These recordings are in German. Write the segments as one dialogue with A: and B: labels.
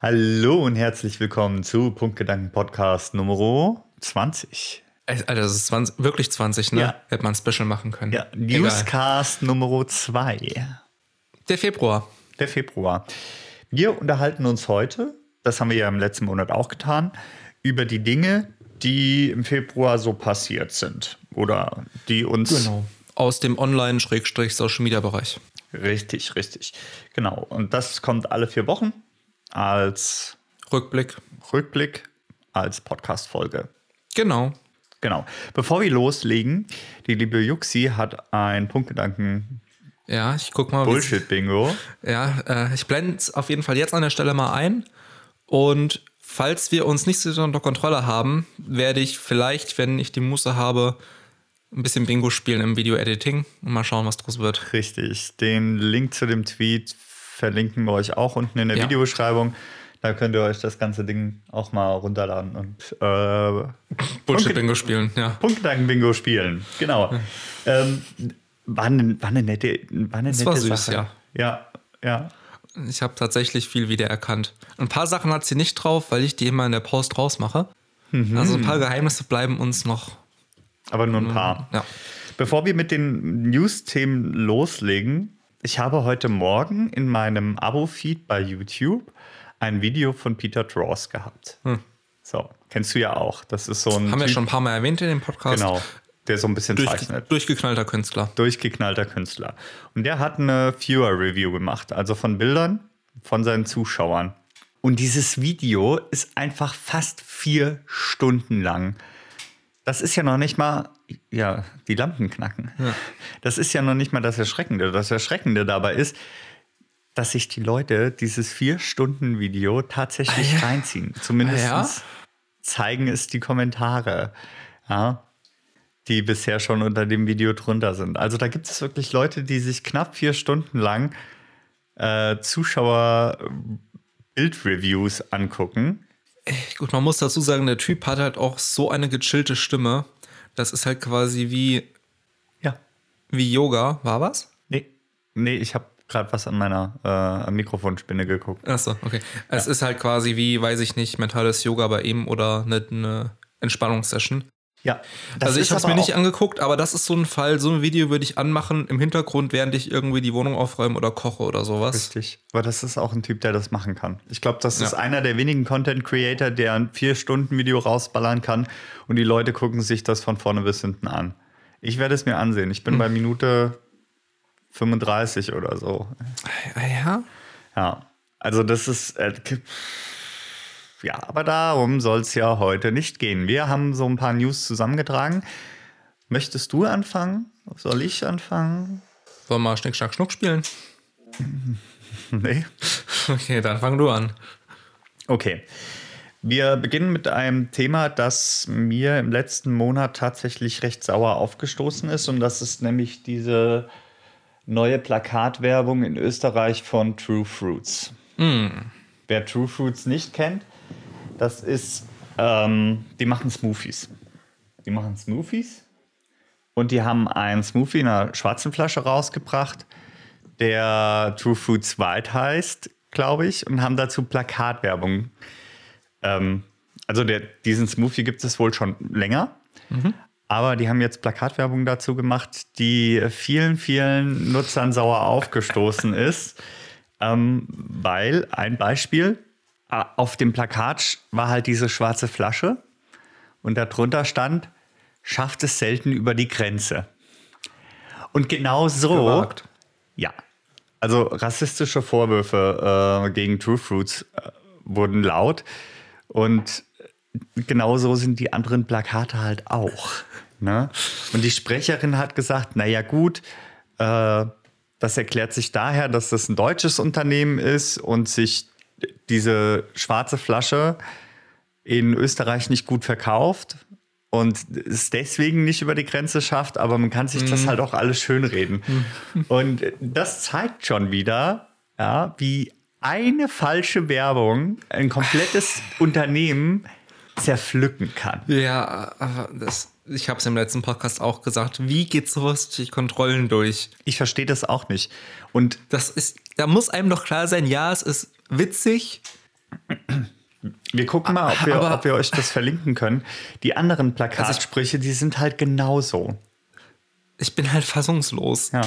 A: Hallo und herzlich willkommen zu Punktgedanken Podcast Nummer 20.
B: Alter, das ist 20, wirklich 20, ne?
A: Ja.
B: Hätte man Special machen können.
A: Ja,
B: Egal.
A: Newscast Nummer 2,
B: Der Februar.
A: der Februar. Wir unterhalten uns heute, das haben wir ja im letzten Monat auch getan, über die Dinge, die im Februar so passiert sind oder die uns
B: Genau. Aus dem Online-Social-Media-Bereich.
A: richtig, richtig, genau. Und das kommt alle vier Wochen als
B: Rückblick.
A: Rückblick, als Podcast-Folge.
B: Genau.
A: Genau. Bevor wir loslegen, die liebe Juxi hat ein Punktgedanken
B: Ja, ich guck mal.
A: Bullshit-Bingo.
B: Ja, äh, ich blende es auf jeden Fall jetzt an der Stelle mal ein. Und falls wir uns nicht so unter Kontrolle haben, werde ich vielleicht, wenn ich die Muße habe, ein bisschen Bingo spielen im Video-Editing und mal schauen, was draus wird.
A: Richtig. Den Link zu dem Tweet verlinken wir euch auch unten in der
B: Ja.
A: Videobeschreibung. Da könnt ihr euch das ganze Ding auch mal runterladen und äh,
B: Bullshit-Bingo spielen, ja.
A: Punktgedanken-Bingo spielen. Genau. Ähm, war, eine, war eine nette, war eine
B: Das
A: nette
B: war süß,
A: Sache.
B: ja.
A: Ja, ja.
B: Ich habe tatsächlich viel wiedererkannt. Ein paar Sachen hat sie nicht drauf, weil ich die immer in der Post rausmache. Also ein paar Geheimnisse bleiben uns noch.
A: Aber nur ein paar.
B: Ja.
A: Bevor wir mit den News-Themen loslegen, ich habe heute Morgen in meinem Abo-Feed bei YouTube ein Video von Peter Draws gehabt. So, kennst du ja auch. Das ist so ein
B: Hm. Haben wir
A: Typ-
B: schon ein paar Mal erwähnt in dem Podcast.
A: genau, der so ein bisschen
B: Durch,
A: zeichnet.
B: durchgeknallter Künstler.
A: Durchgeknallter Künstler. Und der hat eine Viewer-Review gemacht, also von Bildern von seinen Zuschauern. Und dieses Video ist einfach fast vier Stunden lang. Das ist ja noch nicht mal, ja, die Lampen knacken. Das ist ja noch nicht mal das Erschreckende. Das Erschreckende dabei ist, dass sich die Leute dieses Vier-Stunden-Video tatsächlich
B: Ah, ja.
A: reinziehen. Zumindest
B: Ah, ja?
A: zeigen es die Kommentare. Ja die bisher schon unter dem Video drunter sind. Also da gibt es wirklich Leute, die sich knapp vier Stunden lang äh, Zuschauer-Bildreviews angucken.
B: Gut, man muss dazu sagen, der Typ hat halt auch so eine gechillte Stimme. Das ist halt quasi wie,
A: Ja.
B: wie Yoga. War was?
A: Nee, nee ich habe gerade was an meiner äh, Mikrofonspinne geguckt.
B: Achso, okay. Es ist halt quasi wie, weiß ich nicht, mentales Yoga bei ihm oder eine, eine Entspannungssession.
A: Ja, das
B: also ich
A: ist
B: habe es mir nicht angeguckt, aber das ist so ein Fall, so ein Video würde ich anmachen im Hintergrund, während ich irgendwie die Wohnung aufräume oder koche oder sowas.
A: Richtig. Aber das ist auch ein Typ, der das machen kann. Ich glaube, das ist
B: Ja.
A: einer der wenigen Content Creator, der ein Vier-Stunden-Video rausballern kann und die Leute gucken sich das von vorne bis hinten an. Ich werde es mir ansehen. Ich bin
B: Hm.
A: bei Minute 35 oder so.
B: Ah, Ja?
A: Ja. Also, das ist. Äh, ja, aber darum soll es ja heute nicht gehen. Wir haben so ein paar News zusammengetragen. Möchtest du anfangen? Soll ich anfangen?
B: Wollen wir mal Schnick, Schnack, Schnuck spielen?
A: Nee.
B: Okay, dann fang du an.
A: Okay. Wir beginnen mit einem Thema, das mir im letzten Monat tatsächlich recht sauer aufgestoßen ist. Und das ist nämlich diese neue Plakatwerbung in Österreich von True Fruits. Wer True Fruits nicht kennt, das ist, ähm, die machen Smoothies. Die machen Smoothies und die haben einen Smoothie in einer schwarzen Flasche rausgebracht, der True Fruits White heißt, glaube ich, und haben dazu Plakatwerbung. Ähm, also der, diesen Smoothie gibt es wohl schon länger, aber die haben jetzt Plakatwerbung dazu gemacht, die vielen, vielen Nutzern sauer aufgestoßen ist, ähm, weil ein Beispiel, auf dem Plakat war halt diese schwarze Flasche und darunter stand, schafft es selten über die Grenze. Und genau so,
B: Gewagt.
A: ja, also rassistische Vorwürfe äh, gegen True Fruits äh, wurden laut und genauso sind die anderen Plakate halt auch. Ne? Und die Sprecherin hat gesagt, naja gut, äh, das erklärt sich daher, dass das ein deutsches Unternehmen ist und sich diese schwarze Flasche in Österreich nicht gut verkauft und es deswegen nicht über die Grenze schafft, aber man kann sich das halt auch alles schönreden. Und das zeigt schon wieder, ja, wie eine falsche Werbung ein komplettes Unternehmen zerpflücken kann.
B: Ja, aber das, ich habe es im letzten Podcast auch gesagt. Wie geht sowas durch Kontrollen durch?
A: Ich verstehe das auch nicht. Und
B: Das ist, da muss einem doch klar sein, ja, es ist witzig,
A: Wir gucken mal, ob wir,
B: Aber-
A: ob wir euch das verlinken können. Die anderen Plakatsprüche, die sind halt genauso.
B: Ich bin halt fassungslos.
A: Ja.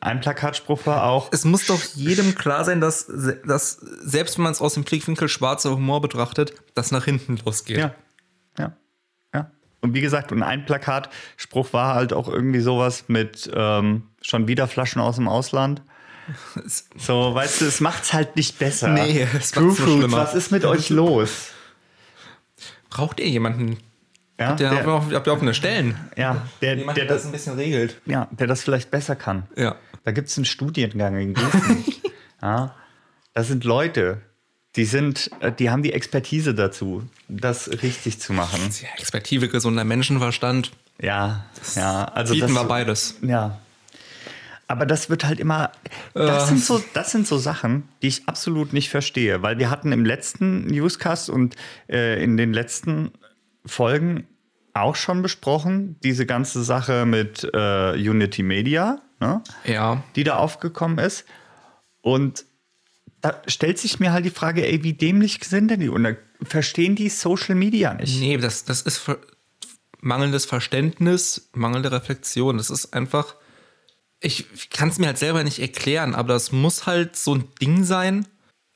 A: Ein Plakatspruch war auch.
B: Es muss doch jedem klar sein, dass, dass selbst wenn man es aus dem Blickwinkel schwarzer Humor betrachtet, das nach hinten losgeht.
A: Ja. Ja. Ja. Und wie gesagt, und ein Plakatspruch war halt auch irgendwie sowas mit ähm, schon wieder Flaschen aus dem Ausland. So, weißt du, es macht's halt nicht besser.
B: Nee, es
A: True
B: macht's nur
A: Fruits,
B: schlimmer.
A: was ist mit euch los?
B: Braucht ihr jemanden,
A: Ja,
B: der,
A: der,
B: auf, auf offene Stellen?
A: ja, der, der,
B: der das
A: das,
B: ein bisschen regelt.
A: ja, der das vielleicht besser kann.
B: Ja.
A: Da gibt es einen Studiengang in Gießen. ja, das sind Leute, die sind, äh, die haben die Expertise dazu, das richtig zu machen.
B: Ja, Expertive, gesunder Menschenverstand.
A: Ja, ja, also
B: Bieten
A: das,
B: wir beides.
A: Ja. Aber das wird halt immer. Das,
B: Äh.
A: sind so, das sind so Sachen, die ich absolut nicht verstehe, weil wir hatten im letzten Newscast und äh, in den letzten Folgen auch schon besprochen, diese ganze Sache mit äh, Unity Media, ne,
B: Ja.
A: die da aufgekommen ist. Und da stellt sich mir halt die Frage, ey, wie dämlich sind denn die? Und da verstehen die Social Media nicht.
B: Nee, das, das ist mangelndes Verständnis, mangelnde Reflexion. Das ist einfach. Ich kann es mir halt selber nicht erklären, aber das muss halt so ein Ding sein.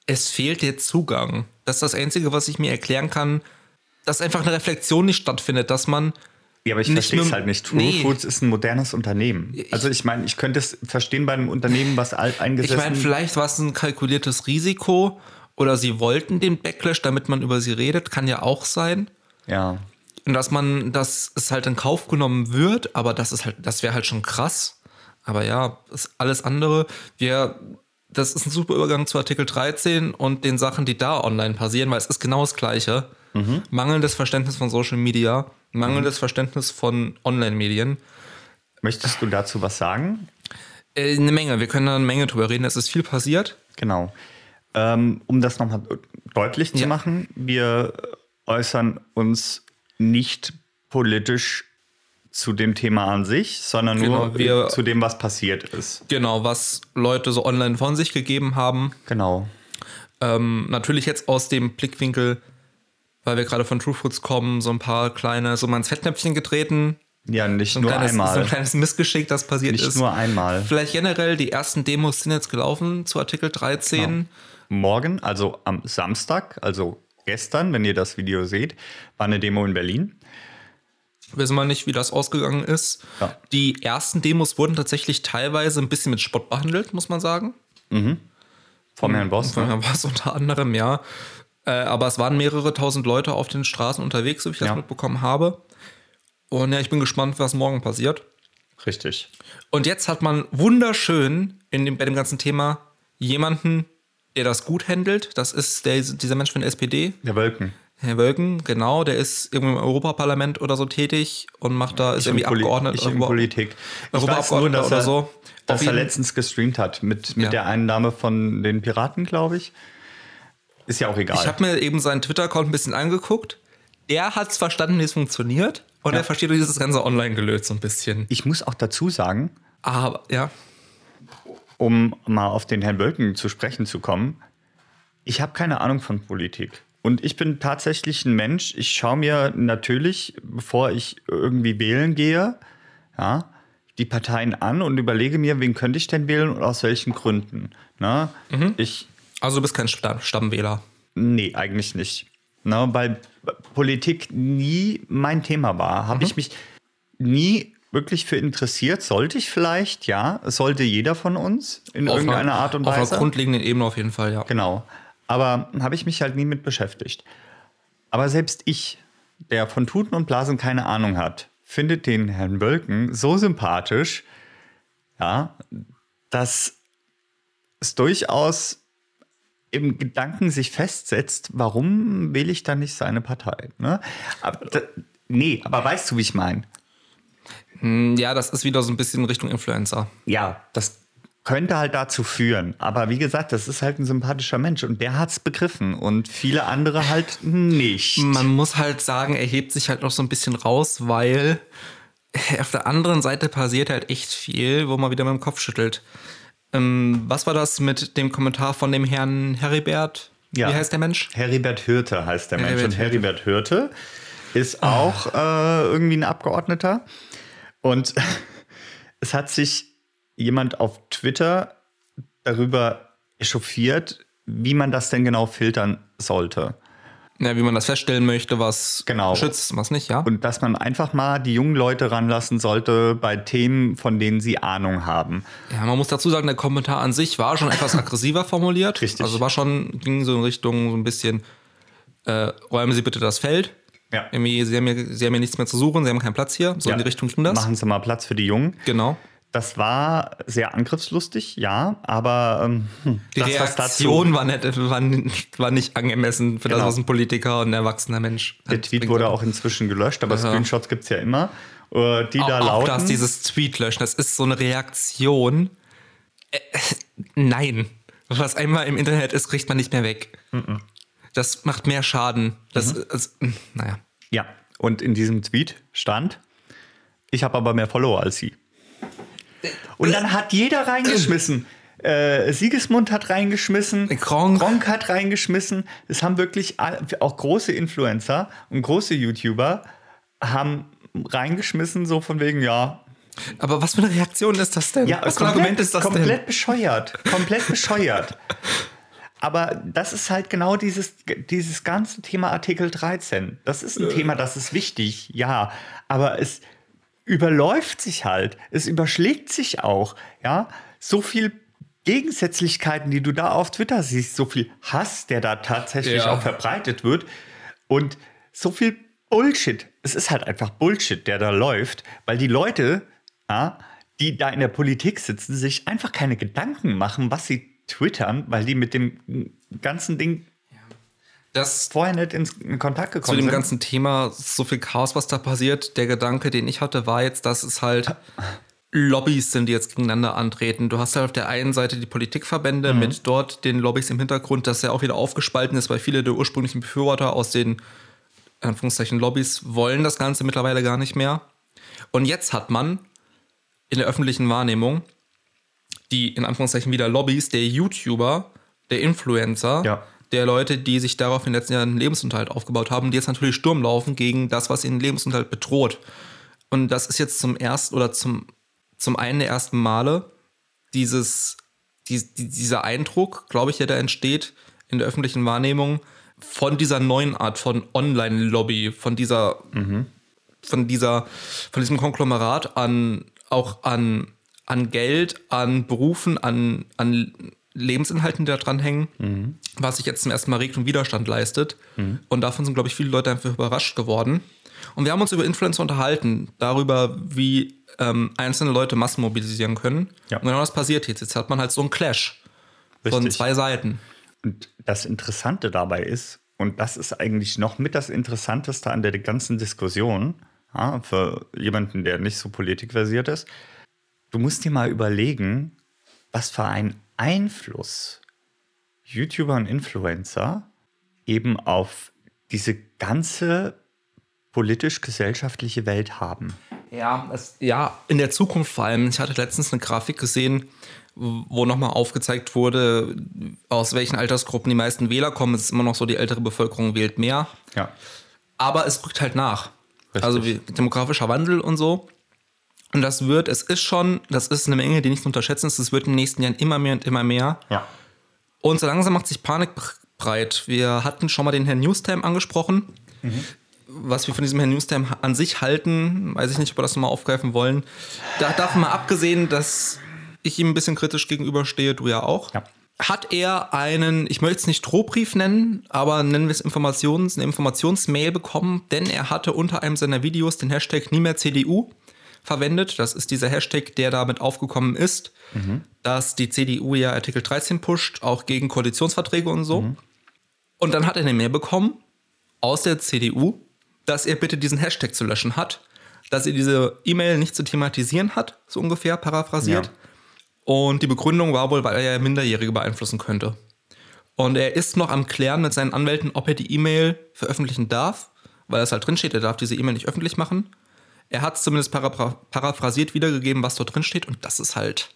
B: Es fehlt der Zugang. Das ist das Einzige, was ich mir erklären kann, dass einfach eine Reflexion nicht stattfindet, dass man.
A: Ja, aber ich verstehe es halt nicht. True
B: Nee.
A: Foods ist ein modernes Unternehmen. also ich meine, ich könnte es verstehen bei einem Unternehmen, was alt
B: Ich
A: eingesessen
B: meine, vielleicht war es ein kalkuliertes Risiko oder sie wollten den Backlash, damit man über sie redet, kann ja auch sein.
A: Ja.
B: Und dass man, dass es halt in Kauf genommen wird, aber das ist halt, das wäre halt schon krass. Aber ja, ist alles andere. Wir, das ist ein super Übergang zu Artikel 13 und den Sachen, die da online passieren, weil es ist genau das Gleiche. Mangelndes Verständnis von Social Media, mangelndes Verständnis von Online-Medien.
A: Möchtest du dazu was sagen?
B: Äh, eine Menge, wir können da eine Menge drüber reden. Es ist viel passiert.
A: Genau. Ähm, um das nochmal deutlich zu
B: Ja.
A: machen, wir äußern uns nicht politisch zu dem Thema an sich, sondern
B: Genau,
A: nur
B: wir-
A: zu dem, was passiert ist.
B: Genau, was Leute so online von sich gegeben haben.
A: Genau.
B: Ähm, natürlich jetzt aus dem Blickwinkel, weil wir gerade von True Foods kommen, so ein paar kleine, so mal ins Fettnäpfchen getreten.
A: Ja, nicht
B: So ein,
A: nur
B: kleines, so
A: einmal.
B: ein kleines Missgeschick, das passiert
A: nicht
B: ist.
A: nur einmal.
B: Vielleicht generell, die ersten Demos sind jetzt gelaufen zu Artikel 13.
A: Morgen, also am Samstag, also gestern, wenn ihr das Video seht, war eine Demo in Berlin.
B: Wissen wir nicht, wie das ausgegangen ist.
A: Ja.
B: Die ersten Demos wurden tatsächlich teilweise ein bisschen mit Spott behandelt, muss man sagen.
A: Vom Herrn Boss.
B: Von
A: Ne?
B: Herrn Boss unter anderem, ja. Äh, aber es waren mehrere tausend Leute auf den Straßen unterwegs, so wie ich das
A: Ja.
B: mitbekommen habe. Und ja, ich bin gespannt, was morgen passiert.
A: Richtig.
B: Und jetzt hat man wunderschön in dem, bei dem ganzen Thema jemanden, der das gut handelt. Das ist der, dieser Mensch von der SPD,
A: Der Wölken.
B: Herr Wölken, genau. Der ist irgendwie im Europaparlament oder so tätig und macht da, ist
A: Ich
B: irgendwie Abgeordneter.
A: Ich in Politik.
B: Europaabgeordneter oder
A: er,
B: so.
A: dass er letztens gestreamt hat mit, mit
B: Ja.
A: der einen Dame von den Piraten, glaube ich. Ist ja auch egal.
B: Ich habe mir eben seinen Twitter-Account ein bisschen angeguckt. Der hat es verstanden, wie es funktioniert. Und
A: Ja.
B: er versteht dieses ganze Online-Gelöt so ein bisschen.
A: ich muss auch dazu sagen,
B: Aber, ja.
A: um mal auf den Herrn Wölken zu sprechen zu kommen, ich habe keine Ahnung von Politik. Und ich bin tatsächlich ein Mensch, ich schaue mir natürlich, bevor ich irgendwie wählen gehe, ja, die Parteien an und überlege mir, wen könnte ich denn wählen und aus welchen Gründen. Na, Ich
B: Also, du bist kein Stamm Stammwähler.
A: Nee, eigentlich nicht. Na, weil Politik nie mein Thema war. Habe ich mich nie wirklich für interessiert. Sollte ich vielleicht, ja. Sollte jeder von uns in
B: Auf
A: irgendeiner
B: einer-
A: Art und
B: Auf einer
A: Weise.
B: grundlegenden Ebene auf jeden Fall, ja.
A: Genau. Aber habe ich mich halt nie mit beschäftigt. Aber selbst ich, der von Tuten und Blasen keine Ahnung hat, findet den Herrn Wölken so sympathisch, ja, dass es durchaus im Gedanken sich festsetzt, warum wähle ich dann nicht seine Partei? Ne? Aber, da, nee, aber weißt du, wie ich meine?
B: Hm, Ja, das ist wieder so ein bisschen Richtung Influencer.
A: Ja, das könnte halt dazu führen. Aber wie gesagt, das ist halt ein sympathischer Mensch und der hat es begriffen und viele andere halt nicht.
B: Man muss halt sagen, er hebt sich halt noch so ein bisschen raus, weil auf der anderen Seite passiert halt echt viel, wo man wieder mit dem Kopf schüttelt. Ähm, was war das mit dem Kommentar von dem Herrn Heribert
A: Ja.
B: Wie heißt der Mensch?
A: Heribert Hirte heißt der Mensch.
B: Heribert
A: Und Heribert Hirte ist auch äh, irgendwie ein Abgeordneter. Und es hat sich jemand auf Twitter darüber echauffiert, wie man das denn genau filtern sollte.
B: Ja, wie man das feststellen möchte, was
A: Genau.
B: schützt, was nicht, ja?
A: Und dass man einfach mal die jungen Leute ranlassen sollte bei Themen, von denen sie Ahnung haben.
B: Ja, man muss dazu sagen, der Kommentar an sich war schon etwas aggressiver formuliert.
A: Richtig.
B: Also war schon, ging so in Richtung so ein bisschen, äh, räumen Sie bitte das Feld.
A: Ja.
B: Irgendwie, Sie haben, hier, Sie haben hier nichts mehr zu suchen, Sie haben keinen Platz hier. So in die Richtung ging das.
A: Machen Sie mal Platz für die Jungen.
B: Genau.
A: Das war sehr angriffslustig, ja, aber ähm, hm,
B: Die
A: das,
B: Reaktion war, nicht, war, nicht- war nicht angemessen für das,
A: Genau.
B: was ein Politiker und ein erwachsener Mensch
A: Der Tweet wurde auch inzwischen gelöscht, aber
B: Ja.
A: Screenshots gibt es ja immer, äh, die da
B: auch, auch
A: lauten.
B: das, dieses Tweet löschen, das ist so eine Reaktion. Äh, nein. Was einmal im Internet ist, kriegt man nicht mehr weg. Das macht mehr Schaden. Das,
A: Mhm.
B: das, naja.
A: ja, und in diesem Tweet stand, ich habe aber mehr Follower als Sie. Und dann hat jeder reingeschmissen. Äh, Siegesmund hat reingeschmissen,
B: Gronk.
A: Gronk hat reingeschmissen. Es haben wirklich auch große Influencer und große YouTuber haben reingeschmissen, so von wegen, ja,
B: Aber was für eine Reaktion ist das denn?
A: Ja,
B: was für ein Argument ist das
A: komplett
B: denn?
A: bescheuert. Komplett bescheuert. Aber das ist halt genau dieses, dieses ganze Thema Artikel 13. Das ist ein Thema, das ist wichtig, ja. Aber es überläuft sich halt. Es überschlägt sich auch, ja. So viel Gegensätzlichkeiten, die du da auf Twitter siehst, so viel Hass, der da tatsächlich
B: Ja.
A: auch verbreitet wird und so viel Bullshit. Es ist halt einfach Bullshit, der da läuft, weil die Leute, ja, die da in der Politik sitzen, sich einfach keine Gedanken machen, was sie twittern, weil die mit dem ganzen Ding
B: Das
A: vorher nicht in Kontakt
B: zu
A: gekommen
B: dem
A: sind.
B: ganzen Thema, so viel Chaos, was da passiert, der Gedanke, den ich hatte, war jetzt, dass es halt Lobbys sind, die jetzt gegeneinander antreten. Du hast halt auf der einen Seite die Politikverbände
A: Mhm.
B: mit dort den Lobbys im Hintergrund, das ja auch wieder aufgespalten ist, weil viele der ursprünglichen Befürworter aus den Anführungszeichen Lobbys wollen das Ganze mittlerweile gar nicht mehr. Und jetzt hat man in der öffentlichen Wahrnehmung die in Anführungszeichen wieder Lobbys der YouTuber, der Influencer,
A: Ja.
B: Der Leute, die sich darauf in den letzten Jahren einen Lebensunterhalt aufgebaut haben, die jetzt natürlich Sturm laufen gegen das, was ihren Lebensunterhalt bedroht. Und das ist jetzt zum ersten oder zum, zum einen der ersten Male dieses, die, die, dieser Eindruck, glaube ich, der da entsteht in der öffentlichen Wahrnehmung von dieser neuen Art von Online-Lobby, von dieser, von dieser, von diesem Konglomerat an, auch an, an Geld, an Berufen, an, an Lebensinhalten, die da dranhängen, was sich jetzt zum ersten Mal regt und Widerstand leistet. Und davon sind, glaube ich, viele Leute einfach überrascht geworden. Und wir haben uns über Influencer unterhalten, darüber, wie ähm, einzelne Leute Massen mobilisieren können.
A: Ja.
B: Und genau das passiert jetzt. Jetzt hat man halt so einen Clash von
A: Richtig.
B: zwei Seiten.
A: Und das Interessante dabei ist, und das ist eigentlich noch mit das Interessanteste an der ganzen Diskussion, ja, für jemanden, der nicht so politikversiert ist, du musst dir mal überlegen, was für einen Einfluss YouTuber und Influencer eben auf diese ganze politisch-gesellschaftliche Welt haben.
B: Ja, es, ja, in der Zukunft vor allem. Ich hatte letztens eine Grafik gesehen, wo nochmal aufgezeigt wurde, aus welchen Altersgruppen die meisten Wähler kommen. Es ist immer noch so, die ältere Bevölkerung wählt mehr.
A: Ja.
B: Aber es rückt halt nach.
A: Richtig.
B: Also wie demografischer Wandel und so. Und das wird, es ist schon, das ist eine Menge, die nicht zu unterschätzen ist. Es wird in den nächsten Jahren immer mehr und immer mehr.
A: Ja.
B: Und so langsam macht sich Panik breit. Wir hatten schon mal den Herrn Newstime angesprochen. Was wir von diesem Herrn Newstime an sich halten, weiß ich nicht, ob wir das nochmal aufgreifen wollen. Da davon mal abgesehen, dass ich ihm ein bisschen kritisch gegenüberstehe, du ja auch.
A: Ja.
B: Hat er einen, ich möchte es nicht Drohbrief nennen, aber nennen wir es Informations, eine Informationsmail bekommen, denn er hatte unter einem seiner Videos den Hashtag nie mehr CDU verwendet. Das ist dieser Hashtag, der damit aufgekommen ist, dass die CDU ja Artikel 13 pusht, auch gegen Koalitionsverträge und so. Und dann hat er eine Mail bekommen aus der CDU, dass er bitte diesen Hashtag zu löschen hat, dass er diese E-Mail nicht zu thematisieren hat, so ungefähr paraphrasiert.
A: Ja.
B: Und die Begründung war wohl, weil er ja Minderjährige beeinflussen könnte. Und er ist noch am Klären mit seinen Anwälten, ob er die E-Mail veröffentlichen darf, weil es halt drinsteht, er darf diese E-Mail nicht öffentlich machen. Er hat zumindest paraphr paraphrasiert wiedergegeben, was dort drinsteht. Und das ist halt.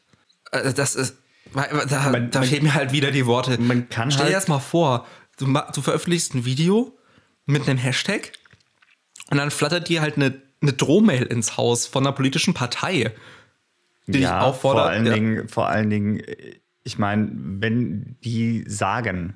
B: äh, Das ist. Da,
A: Man-
B: da
A: man-
B: fehlen mir halt wieder die Worte.
A: man kann
B: Stell dir
A: halt-
B: das mal vor. du, du veröffentlichst ein Video mit einem Hashtag und dann flattert dir halt eine, eine Drohmail ins Haus von einer politischen Partei. die dich
A: ja,
B: auffordert-
A: vor allen
B: ja.
A: Dingen, vor allen Dingen, äh, ich meine, wenn die sagen,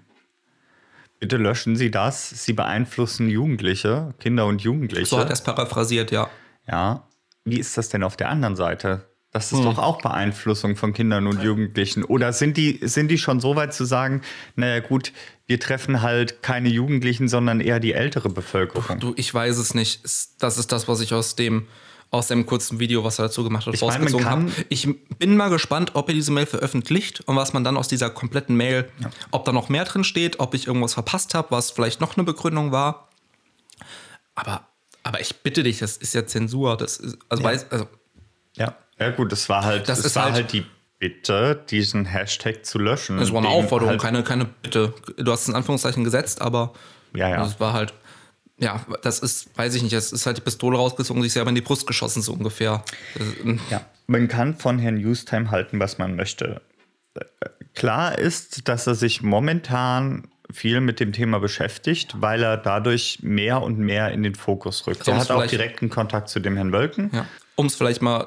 A: bitte löschen Sie das, Sie beeinflussen Jugendliche, Kinder und Jugendliche.
B: So hat er es paraphrasiert, ja.
A: Ja, wie ist das denn auf der anderen Seite? Das
B: Hm.
A: ist doch auch Beeinflussung von Kindern und Jugendlichen. Oder sind die, sind die schon so weit zu sagen, naja gut, wir treffen halt keine Jugendlichen, sondern eher die ältere Bevölkerung?
B: Du, ich weiß es nicht. Das ist das, was ich aus dem, aus dem kurzen Video, was er dazu gemacht hat,
A: Ich
B: rausgezogen habe. Ich bin mal gespannt, ob er diese Mail veröffentlicht und was man dann aus dieser kompletten Mail, ob da noch mehr drin steht, ob ich irgendwas verpasst habe, was vielleicht noch eine Begründung war. Aber, aber ich bitte dich, das ist ja Zensur. Das ist, also, weiß, also
A: Ja. Ja gut, es war halt,
B: Das ist
A: war
B: halt-
A: halt, die Bitte, diesen Hashtag zu löschen.
B: das war eine Aufforderung,
A: halt,
B: keine, keine Bitte. Du hast es in Anführungszeichen gesetzt, aber
A: Ja, ja.
B: das war halt, ja, das ist, weiß ich nicht, es ist halt die Pistole rausgezogen und sich selber in die Brust geschossen, so ungefähr. Das,
A: Ja, man kann von Herrn Newstime halten, was man möchte. Klar ist, dass er sich momentan viel mit dem Thema beschäftigt, weil er dadurch mehr und mehr in den Fokus rückt. Er
B: Sonst
A: hat auch direkten Kontakt zu dem Herrn Wölken.
B: Ja. Um es vielleicht mal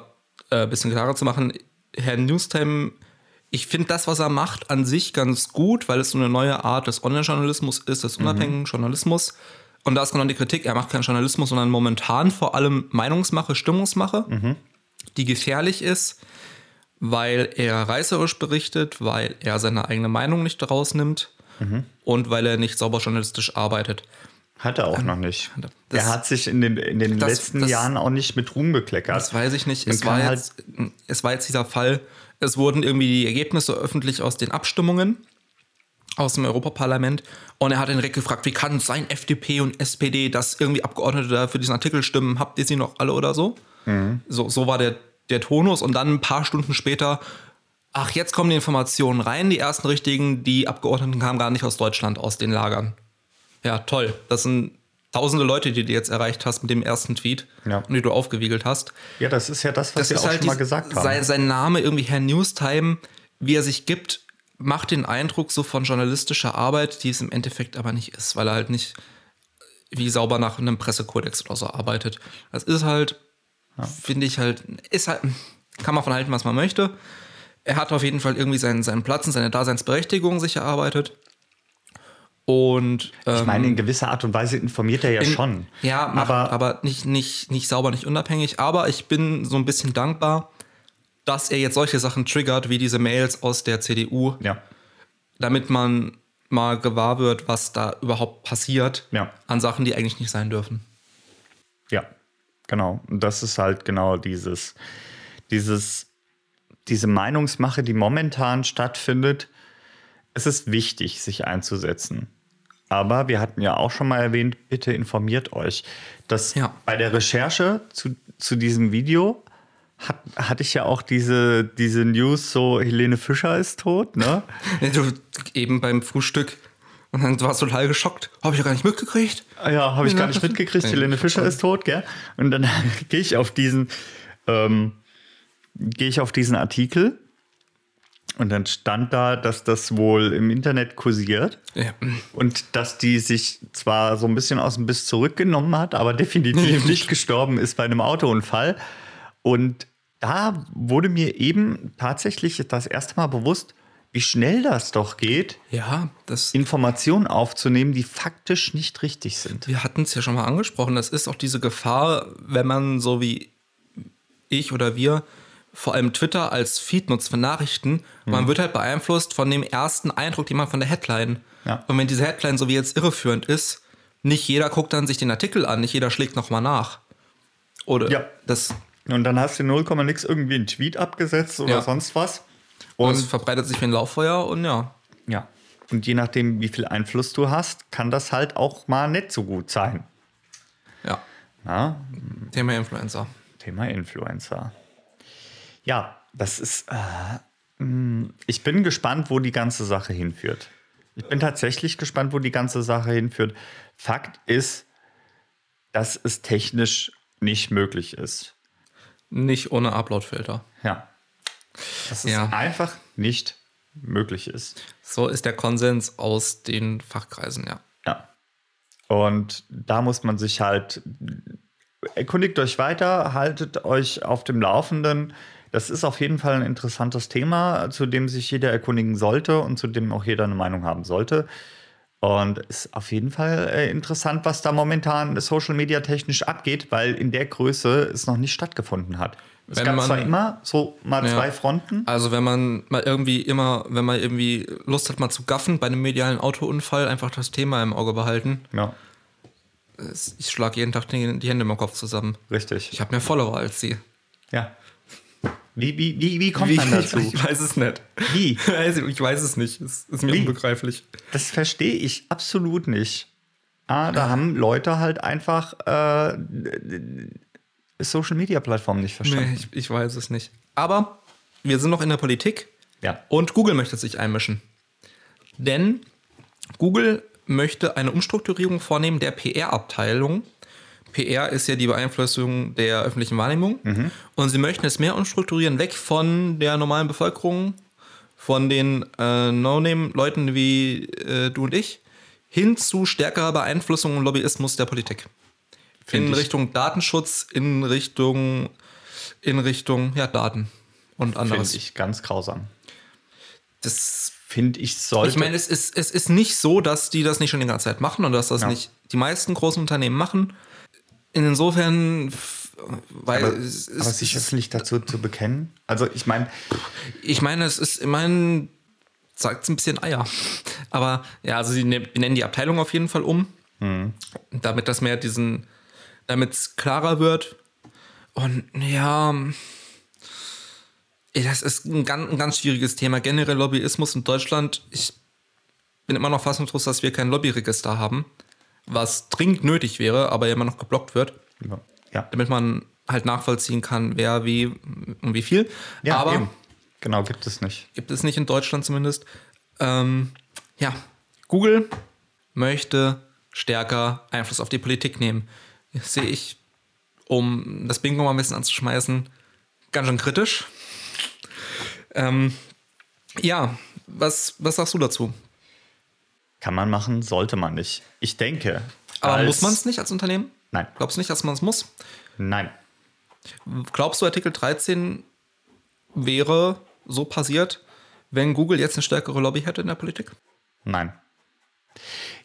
B: äh, ein bisschen klarer zu machen, Herr Newstime, ich finde das, was er macht, an sich ganz gut, weil es so eine neue Art des Online-Journalismus ist, des unabhängigen Journalismus. Und da ist genau die Kritik, er macht keinen Journalismus, sondern momentan vor allem Meinungsmache, Stimmungsmache, die gefährlich ist, weil er reißerisch berichtet, weil er seine eigene Meinung nicht daraus nimmt und weil er nicht sauber journalistisch arbeitet.
A: Hat er auch noch nicht.
B: das-
A: er hat sich in den, in den
B: das-
A: letzten
B: das-
A: Jahren auch nicht mit Ruhm bekleckert.
B: Das weiß ich nicht. Es war,
A: halt-
B: jetzt, es war jetzt dieser Fall, es wurden irgendwie die Ergebnisse öffentlich aus den Abstimmungen aus dem Europaparlament und er hat den direkt gefragt, wie kann es sein, FDP und SPD, dass irgendwie Abgeordnete da für diesen Artikel stimmen, habt ihr sie noch alle oder so?
A: Mhm.
B: So, so war der, der Tonus und dann ein paar Stunden später, ach, jetzt kommen die Informationen rein, die ersten richtigen, die Abgeordneten kamen gar nicht aus Deutschland, aus den Lagern. Ja, toll. Das sind tausende Leute, die du jetzt erreicht hast mit dem ersten Tweet
A: Ja.
B: und die du aufgewiegelt hast.
A: Ja, das ist ja das, was wir auch schon mal gesagt haben.
B: Sein, sein Name irgendwie Herr Newstime, wie er sich gibt, macht den Eindruck so von journalistischer Arbeit, die es im Endeffekt aber nicht ist, weil er halt nicht wie sauber nach einem Pressekodex oder so arbeitet. Das ist halt, finde ich halt, ist halt, kann man von halten, was man möchte. Er hat auf jeden Fall irgendwie seinen, seinen Platz und seine Daseinsberechtigung sich erarbeitet. Und ähm,
A: ich meine, in gewisser Art und Weise informiert er ja
B: in-
A: schon.
B: Ja, macht,
A: aber,
B: aber, nicht, nicht, nicht sauber, nicht unabhängig. Aber ich bin so ein bisschen dankbar, dass er jetzt solche Sachen triggert, wie diese Mails aus der CDU,
A: ja.
B: damit man mal gewahr wird, was da überhaupt passiert
A: Ja.
B: an Sachen, die eigentlich nicht sein dürfen.
A: Ja, genau. Und das ist halt genau dieses, dieses, diese Meinungsmache, die momentan stattfindet. Es ist wichtig, sich einzusetzen. Aber wir hatten ja auch schon mal erwähnt, bitte informiert euch. Das
B: Ja.
A: bei der Recherche zu, zu diesem Video hat, hatte ich ja auch diese, diese News, so Helene Fischer ist tot, ne?
B: Du, eben beim Frühstück und dann warst du total geschockt. Habe ich ja gar nicht mitgekriegt.
A: Ja, habe ich gar nicht mitgekriegt. Helene Fischer ist tot, gell? Und dann gehe ich auf diesen, ähm, gehe ich auf diesen Artikel und dann stand da, dass das wohl im Internet kursiert
B: Ja.
A: und dass die sich zwar so ein bisschen aus dem Biss zurückgenommen hat, aber definitiv nicht gestorben ist bei einem Autounfall. Und da wurde mir eben tatsächlich das erste Mal bewusst, wie schnell das doch geht,
B: ja, das,
A: Informationen aufzunehmen, die faktisch nicht richtig sind.
B: Wir hatten es ja schon mal angesprochen. Das ist auch diese Gefahr, wenn man so wie ich oder wir vor allem Twitter als Feed nutzt für Nachrichten. Man wird halt beeinflusst von dem ersten Eindruck, den man von der Headline.
A: Ja.
B: Und wenn diese Headline so wie jetzt irreführend ist, nicht jeder guckt dann sich den Artikel an, nicht jeder schlägt nochmal nach. Oder
A: Ja.
B: das,
A: Und dann hast du 0, nix irgendwie einen Tweet abgesetzt oder
B: Ja.
A: sonst was.
B: und
A: Und
B: es verbreitet sich wie ein Lauffeuer und ja.
A: ja. Und je nachdem, wie viel Einfluss du hast, kann das halt auch mal nicht so gut sein.
B: Ja.
A: Ja,
B: Thema Influencer.
A: Thema Influencer. Ja, das ist. Äh, mh, ich bin gespannt, wo die ganze Sache hinführt. Ich bin tatsächlich gespannt, wo die ganze Sache hinführt. Fakt ist, dass es technisch nicht möglich ist.
B: Nicht ohne Uploadfilter.
A: Ja. Das ist
B: Ja.
A: einfach nicht möglich ist.
B: So ist der Konsens aus den Fachkreisen, ja.
A: Ja. Und da muss man sich halt, erkundigt euch weiter, haltet euch auf dem Laufenden. Das ist auf jeden Fall ein interessantes Thema, zu dem sich jeder erkundigen sollte und zu dem auch jeder eine Meinung haben sollte. Und ist auf jeden Fall äh, interessant, was da momentan Social Media technisch abgeht, weil in der Größe es noch nicht stattgefunden hat. Es
B: Wenn
A: gab
B: man-
A: zwar immer so mal
B: Ja.
A: zwei Fronten.
B: Also wenn man mal irgendwie immer, wenn man irgendwie Lust hat, mal zu gaffen bei einem medialen Autounfall, einfach das Thema im Auge behalten.
A: Ja,
B: Es- Ich schlage jeden Tag die, die Hände im Kopf zusammen.
A: richtig.
B: Ich habe mehr Follower als sie.
A: Ja. Wie, wie, wie, wie kommt man dazu?
B: Ich weiß es nicht.
A: Wie?
B: Ich weiß es nicht. Es ist mir
A: Wie?
B: unbegreiflich.
A: Das verstehe ich absolut nicht. Ah, da haben Leute halt einfach äh, Social Media Plattformen nicht verstanden.
B: Nee, ich, ich weiß es nicht. Aber wir sind noch in der Politik
A: Ja.
B: und Google möchte sich einmischen. Denn Google möchte eine Umstrukturierung vornehmen der PR-Abteilung. PR ist ja die Beeinflussung der öffentlichen Wahrnehmung. Und sie möchten es mehr umstrukturieren, weg von der normalen Bevölkerung, von den äh, No-Name-Leuten wie äh, du und ich, hin zu stärkerer Beeinflussung und Lobbyismus der Politik.
A: Find
B: in
A: ich-
B: Richtung Datenschutz, in Richtung, in Richtung ja, Daten und
A: Finde
B: anderes.
A: ich ganz grausam.
B: Das,
A: Finde ich sollte.
B: ich meine, es ist, es ist nicht so, dass die das nicht schon die ganze Zeit machen und dass das
A: Ja.
B: nicht die meisten großen Unternehmen machen. Insofern, weil
A: aber,
B: es,
A: aber sich öffentlich dazu zu bekennen. Also ich meine,
B: ich meine, es ist immerhin, sagt es ein bisschen Eier. Aber ja, also sie ne- benennen die Abteilung auf jeden Fall um, damit das mehr diesen, damit es klarer wird. Und ja, das ist ein ganz, ein ganz schwieriges Thema. Generell Lobbyismus in Deutschland. Ich bin immer noch fassungslos, dass wir kein Lobbyregister haben, was dringend nötig wäre, aber ja immer noch geblockt wird,
A: ja,
B: damit man halt nachvollziehen kann, wer wie und wie viel.
A: ja
B: aber
A: eben. genau gibt es nicht.
B: gibt es nicht in Deutschland zumindest. Ähm, ja, Google möchte stärker Einfluss auf die Politik nehmen. Das sehe ich, um das Bingo mal ein bisschen anzuschmeißen, ganz schön kritisch. Ähm, ja, was, was sagst du dazu?
A: Kann man machen, sollte man nicht. Ich denke.
B: Aber muss man es nicht als Unternehmen?
A: Nein,
B: Glaubst du nicht, dass man es muss?
A: nein.
B: Glaubst du, Artikel 13 wäre so passiert, wenn Google jetzt eine stärkere Lobby hätte in der Politik?
A: Nein.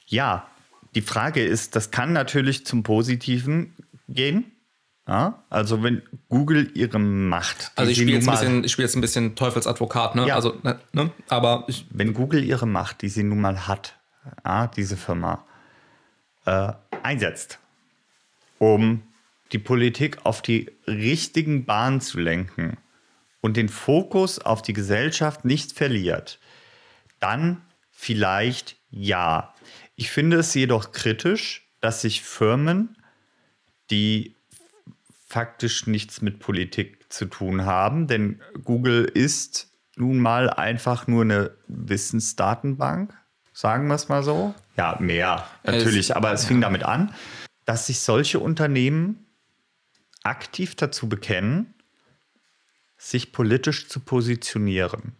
A: Ja, die Frage ist, das kann natürlich zum Positiven gehen. Ja, also wenn Google ihre Macht,
B: Also ich spiele jetzt, bisschen- ich spiel jetzt ein bisschen Teufelsadvokat, ne?
A: Ja.
B: Also, ne, ne? Aber
A: wenn Google ihre Macht, die sie nun mal hat, ja, diese Firma, äh, einsetzt, um die Politik auf die richtigen Bahnen zu lenken und den Fokus auf die Gesellschaft nicht verliert, dann vielleicht ja. Ich finde es jedoch kritisch, dass sich Firmen, die faktisch nichts mit Politik zu tun haben, denn Google ist nun mal einfach nur eine Wissensdatenbank, sagen wir es mal so. Ja, mehr natürlich,
B: Es-
A: aber es fing damit an, dass sich solche Unternehmen aktiv dazu bekennen, sich politisch zu positionieren.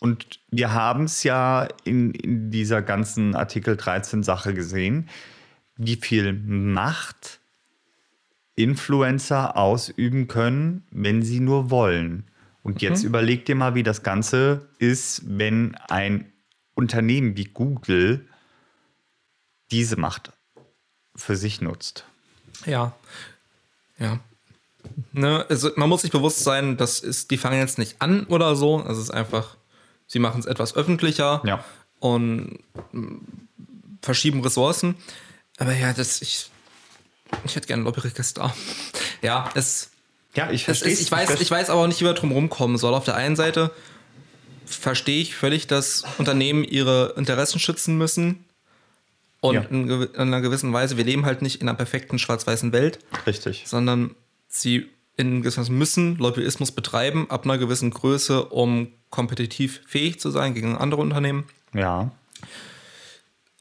A: Und wir haben es ja in, in dieser ganzen Artikel 13 Sache gesehen, wie viel Macht Influencer ausüben können, wenn sie nur wollen. Und jetzt überleg dir mal, wie das Ganze ist, wenn ein Unternehmen wie Google diese Macht für sich nutzt.
B: ja. Ja. Ne, also man muss sich bewusst sein, das ist, die fangen jetzt nicht an oder so. Es ist einfach, sie machen es etwas öffentlicher
A: Ja.
B: und mm, verschieben Ressourcen. Aber ja, das, ich, ich hätte gerne ein Lobbyregister. Ja, es,
A: Ja, ich verstehe
B: ich, weiß, ich weiß aber auch nicht, wie wir drum rumkommen soll. Auf der einen Seite verstehe ich völlig, dass Unternehmen ihre Interessen schützen müssen. Und
A: Ja.
B: in, einer gewissen Weise, wir leben halt nicht in einer perfekten schwarz-weißen Welt,
A: Richtig.
B: sondern sie in gewisser müssen Lobbyismus betreiben ab einer gewissen Größe, um kompetitiv fähig zu sein gegen andere Unternehmen.
A: Ja.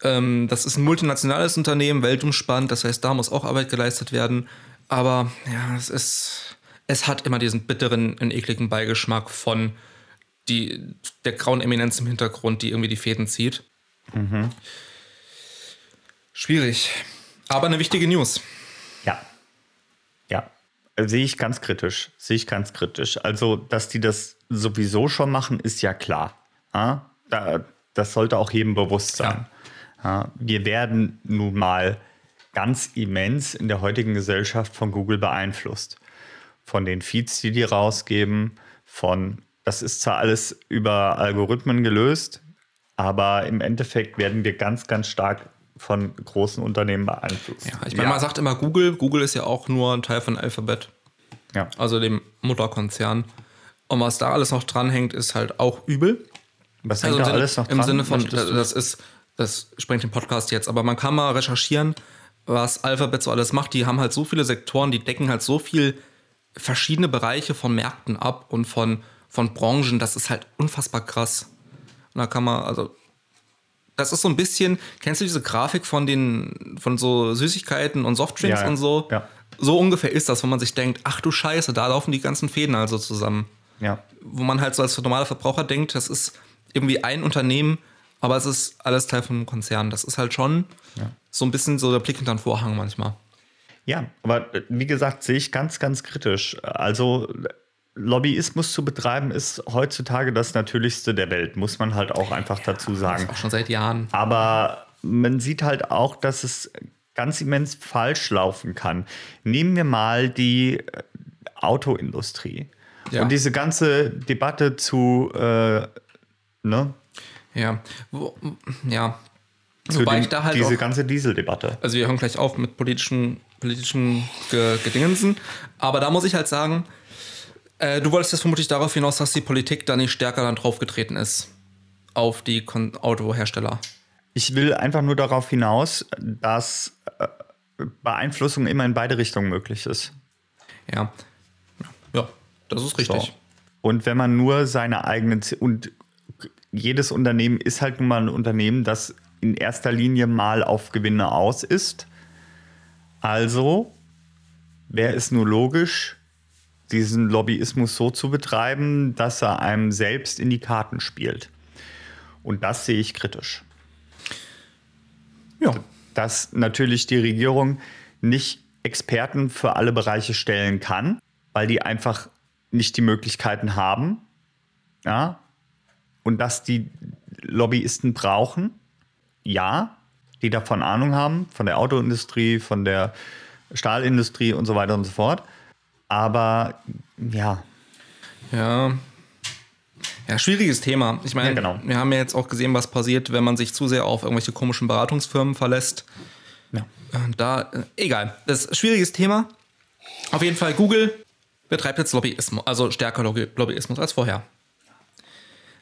B: Ähm, das ist ein multinationales Unternehmen, weltumspannt, das heißt, da muss auch Arbeit geleistet werden. Aber ja, es ist, es hat immer diesen bitteren und ekligen Beigeschmack von die, der grauen Eminenz im Hintergrund, die irgendwie die Fäden zieht. Mhm. Schwierig. Aber eine wichtige News.
A: Ja. Ja. Sehe ich ganz kritisch. Sehe ich ganz kritisch. Also, dass die das sowieso schon machen, ist ja klar. Ja? Da, das sollte auch jedem bewusst sein. Ja. Ja, wir werden nun mal ganz immens in der heutigen Gesellschaft von Google beeinflusst. Von den Feeds, die die rausgeben, von, das ist zwar alles über Algorithmen gelöst, aber im Endeffekt werden wir ganz, ganz stark von großen Unternehmen beeinflusst.
B: Ja, ich meine, ja. man sagt immer Google. Google ist ja auch nur ein Teil von Alphabet. Ja. Also dem Mutterkonzern. Und was da alles noch dranhängt, ist halt auch übel.
A: Was hängt also da alles noch
B: dran? Im Sinne von, das ist, das sprengt den Podcast jetzt, aber man kann mal recherchieren, was Alphabet so alles macht. Die haben halt so viele Sektoren, die decken halt so viel verschiedene Bereiche von Märkten ab und von, von Branchen. Das ist halt unfassbar krass. Und da kann man, also, das ist so ein bisschen, kennst du diese Grafik von den, von so Süßigkeiten und Softdrinks
A: ja, ja.
B: und so?
A: Ja.
B: So ungefähr ist das, wo man sich denkt, ach du Scheiße, da laufen die ganzen Fäden also zusammen.
A: Ja.
B: Wo man halt so als normaler Verbraucher denkt, das ist irgendwie ein Unternehmen, aber es ist alles Teil von einem Konzern. Das ist halt schon ja. so ein bisschen so der Blick hinter den Vorhang manchmal.
A: Ja, aber äh, wie gesagt, sehe ich ganz, ganz kritisch. Also Lobbyismus zu betreiben ist heutzutage das Natürlichste der Welt, muss man halt auch einfach ja, dazu sagen.
B: auch schon seit Jahren.
A: Aber man sieht halt auch, dass es ganz immens falsch laufen kann. Nehmen wir mal die äh, Autoindustrie. Ja. Und diese ganze Debatte zu äh, ne?
B: Ja, Wo, ja.
A: Zu Wobei den, ich da halt diese auch, ganze Dieseldebatte.
B: Also wir hören gleich auf mit politischen, politischen Gedingensen. Aber da muss ich halt sagen, äh, du wolltest jetzt vermutlich darauf hinaus, dass die Politik da nicht stärker dann draufgetreten ist auf die Kon Autohersteller.
A: Ich will einfach nur darauf hinaus, dass äh, Beeinflussung immer in beide Richtungen möglich ist.
B: Ja, ja, das ist richtig. So.
A: Und wenn man nur seine eigenen und jedes Unternehmen ist halt nun mal ein Unternehmen, das in erster Linie mal auf Gewinne aus ist. Also wäre es nur logisch, diesen Lobbyismus so zu betreiben, dass er einem selbst in die Karten spielt. Und das sehe ich kritisch. Ja. Dass natürlich die Regierung nicht Experten für alle Bereiche stellen kann, weil die einfach nicht die Möglichkeiten haben. Ja, und dass die Lobbyisten brauchen, ja, die davon Ahnung haben, von der Autoindustrie, von der Stahlindustrie und so weiter und so fort. Aber ja.
B: Ja. Ja, schwieriges Thema. Ich meine, ja, genau. wir haben ja jetzt auch gesehen, was passiert, wenn man sich zu sehr auf irgendwelche komischen Beratungsfirmen verlässt. Ja. Da, äh, egal. Das ist ein schwieriges Thema. Auf jeden Fall, Google betreibt jetzt Lobbyismus, also stärker Lobbyismus als vorher.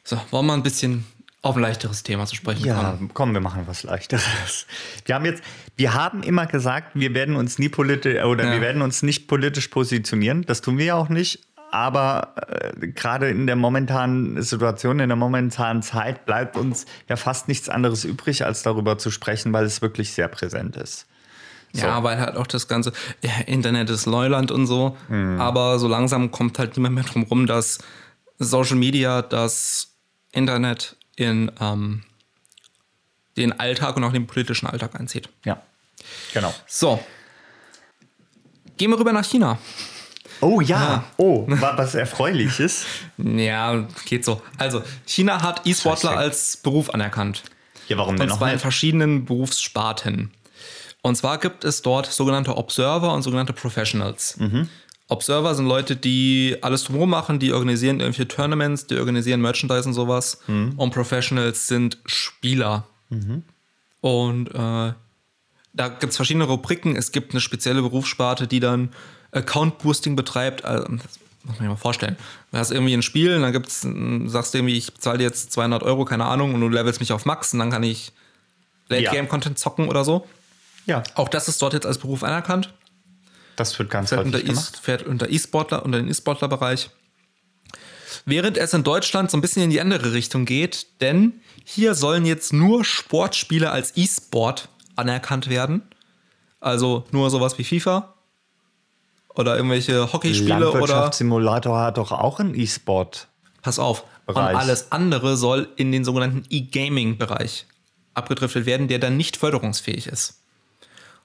B: So, wollen wir ein bisschen auf ein leichteres Thema zu sprechen
A: ja, kommen? Ja, komm, wir machen was leichteres. Wir haben jetzt, wir haben immer gesagt, wir werden uns nie politisch oder ja. wir werden uns nicht politisch positionieren. Das tun wir ja auch nicht. Aber äh, gerade in der momentanen Situation, in der momentanen Zeit bleibt uns ja fast nichts anderes übrig, als darüber zu sprechen, weil es wirklich sehr präsent ist.
B: So. Ja, weil halt auch das ganze ja, Internet ist Neuland und so. Mhm. Aber so langsam kommt halt niemand mehr drum rum, dass Social Media das Internet in ähm, den Alltag und auch den politischen Alltag einzieht.
A: Ja, genau.
B: So. Gehen wir rüber nach China.
A: Oh ja, ja. oh, was Erfreuliches.
B: ja, geht so. Also, China hat E-Sportler als Beruf anerkannt.
A: Ja, warum
B: denn?
A: Und
B: zwar in verschiedenen Berufssparten. Und zwar gibt es dort sogenannte Observer und sogenannte Professionals. Mhm. Observer sind Leute, die alles drumherum machen, die organisieren irgendwelche Tournaments, die organisieren Merchandise und sowas. Mhm. Und Professionals sind Spieler. Mhm. Und äh, da gibt es verschiedene Rubriken. Es gibt eine spezielle Berufssparte, die dann Account Boosting betreibt. Also, das muss man sich mal vorstellen. Du hast irgendwie ein Spiel und dann gibt's, sagst du irgendwie, ich zahle dir jetzt 200 Euro, keine Ahnung, und du levelst mich auf Max und dann kann ich Late Game Content zocken oder so. Ja. Auch das ist dort jetzt als Beruf anerkannt.
A: Das wird ganz
B: fährt unter, e fährt unter E-Sportler, unter den E-Sportler-Bereich. Während es in Deutschland so ein bisschen in die andere Richtung geht, denn hier sollen jetzt nur Sportspiele als E-Sport anerkannt werden. Also nur sowas wie FIFA oder irgendwelche Hockeyspiele oder.
A: Simulator hat doch auch einen E-Sport.
B: Pass auf,
A: Bereich.
B: Und alles andere soll in den sogenannten E-Gaming-Bereich abgedriftet werden, der dann nicht förderungsfähig ist.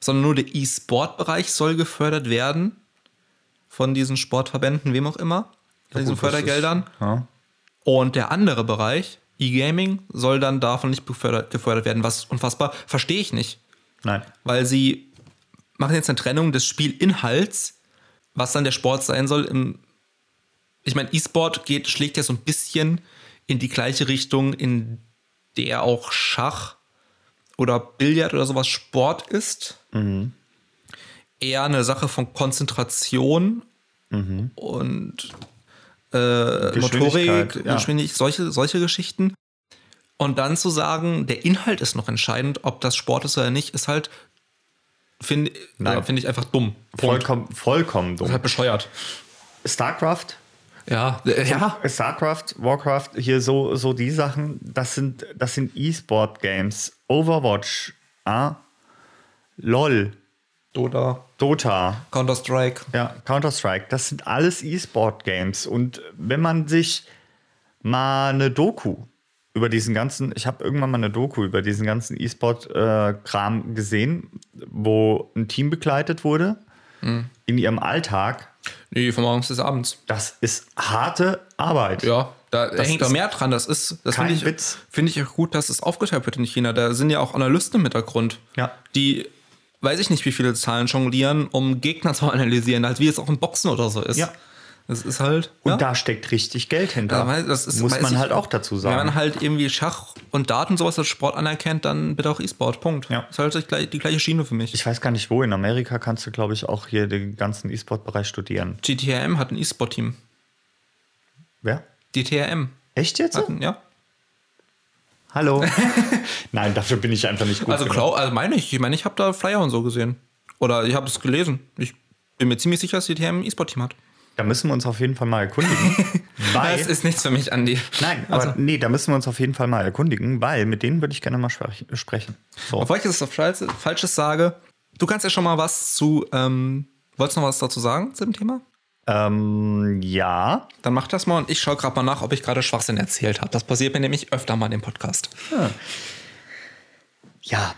B: Sondern nur der E-Sport-Bereich soll gefördert werden von diesen Sportverbänden, wem auch immer, von diesen
A: Gut,
B: Fördergeldern.
A: Ist, ja.
B: Und der andere Bereich, E-Gaming, soll dann davon nicht gefördert, gefördert werden. Was unfassbar, verstehe ich nicht.
A: Nein.
B: Weil sie machen jetzt eine Trennung des Spielinhalts, was dann der Sport sein soll. Im ich meine, E-Sport geht, schlägt ja so ein bisschen in die gleiche Richtung, in der auch Schach oder Billard oder sowas Sport ist. Eher eine Sache von Konzentration und äh, Motorik,
A: Geschwindigkeit, ja.
B: Geschwindig, solche, solche Geschichten. Und dann zu sagen, der Inhalt ist noch entscheidend, ob das Sport ist oder nicht, ist halt, finde ja, finde ich einfach dumm. Punkt.
A: Vollkommen, vollkommen
B: Ist
A: dumm.
B: halt bescheuert.
A: StarCraft,
B: Ja, äh, ja.
A: StarCraft, Warcraft, hier so, so die Sachen, das sind, das sind E-Sport-Games. Overwatch, ah, LOL,
B: Dota,
A: Dota,
B: Counter-Strike.
A: ja, Counter-Strike, das sind alles E-Sport-Games. Und wenn man sich mal eine Doku über diesen ganzen, ich habe irgendwann mal eine Doku über diesen ganzen E-Sport-Kram gesehen, wo ein Team begleitet wurde in ihrem Alltag.
B: Nee, von morgens bis abends.
A: Das ist harte Arbeit.
B: Ja, da
A: Das
B: hängt doch mehr dran. Das ist, das
A: kein
B: finde ich,
A: Witz.
B: finde ich auch gut, dass es aufgeteilt wird in China. Da sind ja auch Analysten im Hintergrund,
A: Ja.
B: die weiß ich nicht, wie viele Zahlen jonglieren, um Gegner zu analysieren, halt wie es auch im Boxen oder so ist.
A: Ja.
B: Das ist halt.
A: Und
B: ja.
A: da steckt richtig Geld hinter.
B: Weil das ist-
A: Muss man
B: ich-
A: halt auch dazu
B: Wenn
A: sagen.
B: man halt irgendwie Schach und Daten sowas als Sport anerkennt, dann bitte auch E-Sport. Punkt.
A: Ja.
B: Ist halt die gleich- die gleiche Schiene für mich.
A: ich weiß gar nicht wo. In Amerika kannst du, glaube ich, auch hier den ganzen E-Sport-Bereich studieren.
B: Die TRM hat ein E-Sport-Team.
A: Wer?
B: Die TRM
A: Echt jetzt?
B: hat ein, ja.
A: Hallo. Nein, dafür bin ich einfach nicht gut.
B: Also, klar, also meine ich, ich meine, ich habe da Flyer und so gesehen. Oder ich habe es gelesen. Ich bin mir ziemlich sicher, dass die TM ein E-Sport-Team hat.
A: Da müssen wir uns auf jeden Fall mal erkundigen. weil,
B: Das ist nichts für mich, Andi.
A: nein, aber
B: Also,
A: nee, da müssen wir uns auf jeden Fall mal erkundigen, weil mit denen würde ich gerne mal sprech- sprechen. So.
B: bevor ich jetzt was Falsches, sage, du kannst ja schon mal was zu. Ähm, wolltest du noch was dazu sagen zu dem Thema?
A: Ähm, ja.
B: Dann mach das mal und ich schaue gerade mal nach, ob ich gerade Schwachsinn erzählt habe. Das passiert mir nämlich öfter mal dem Podcast.
A: Ja,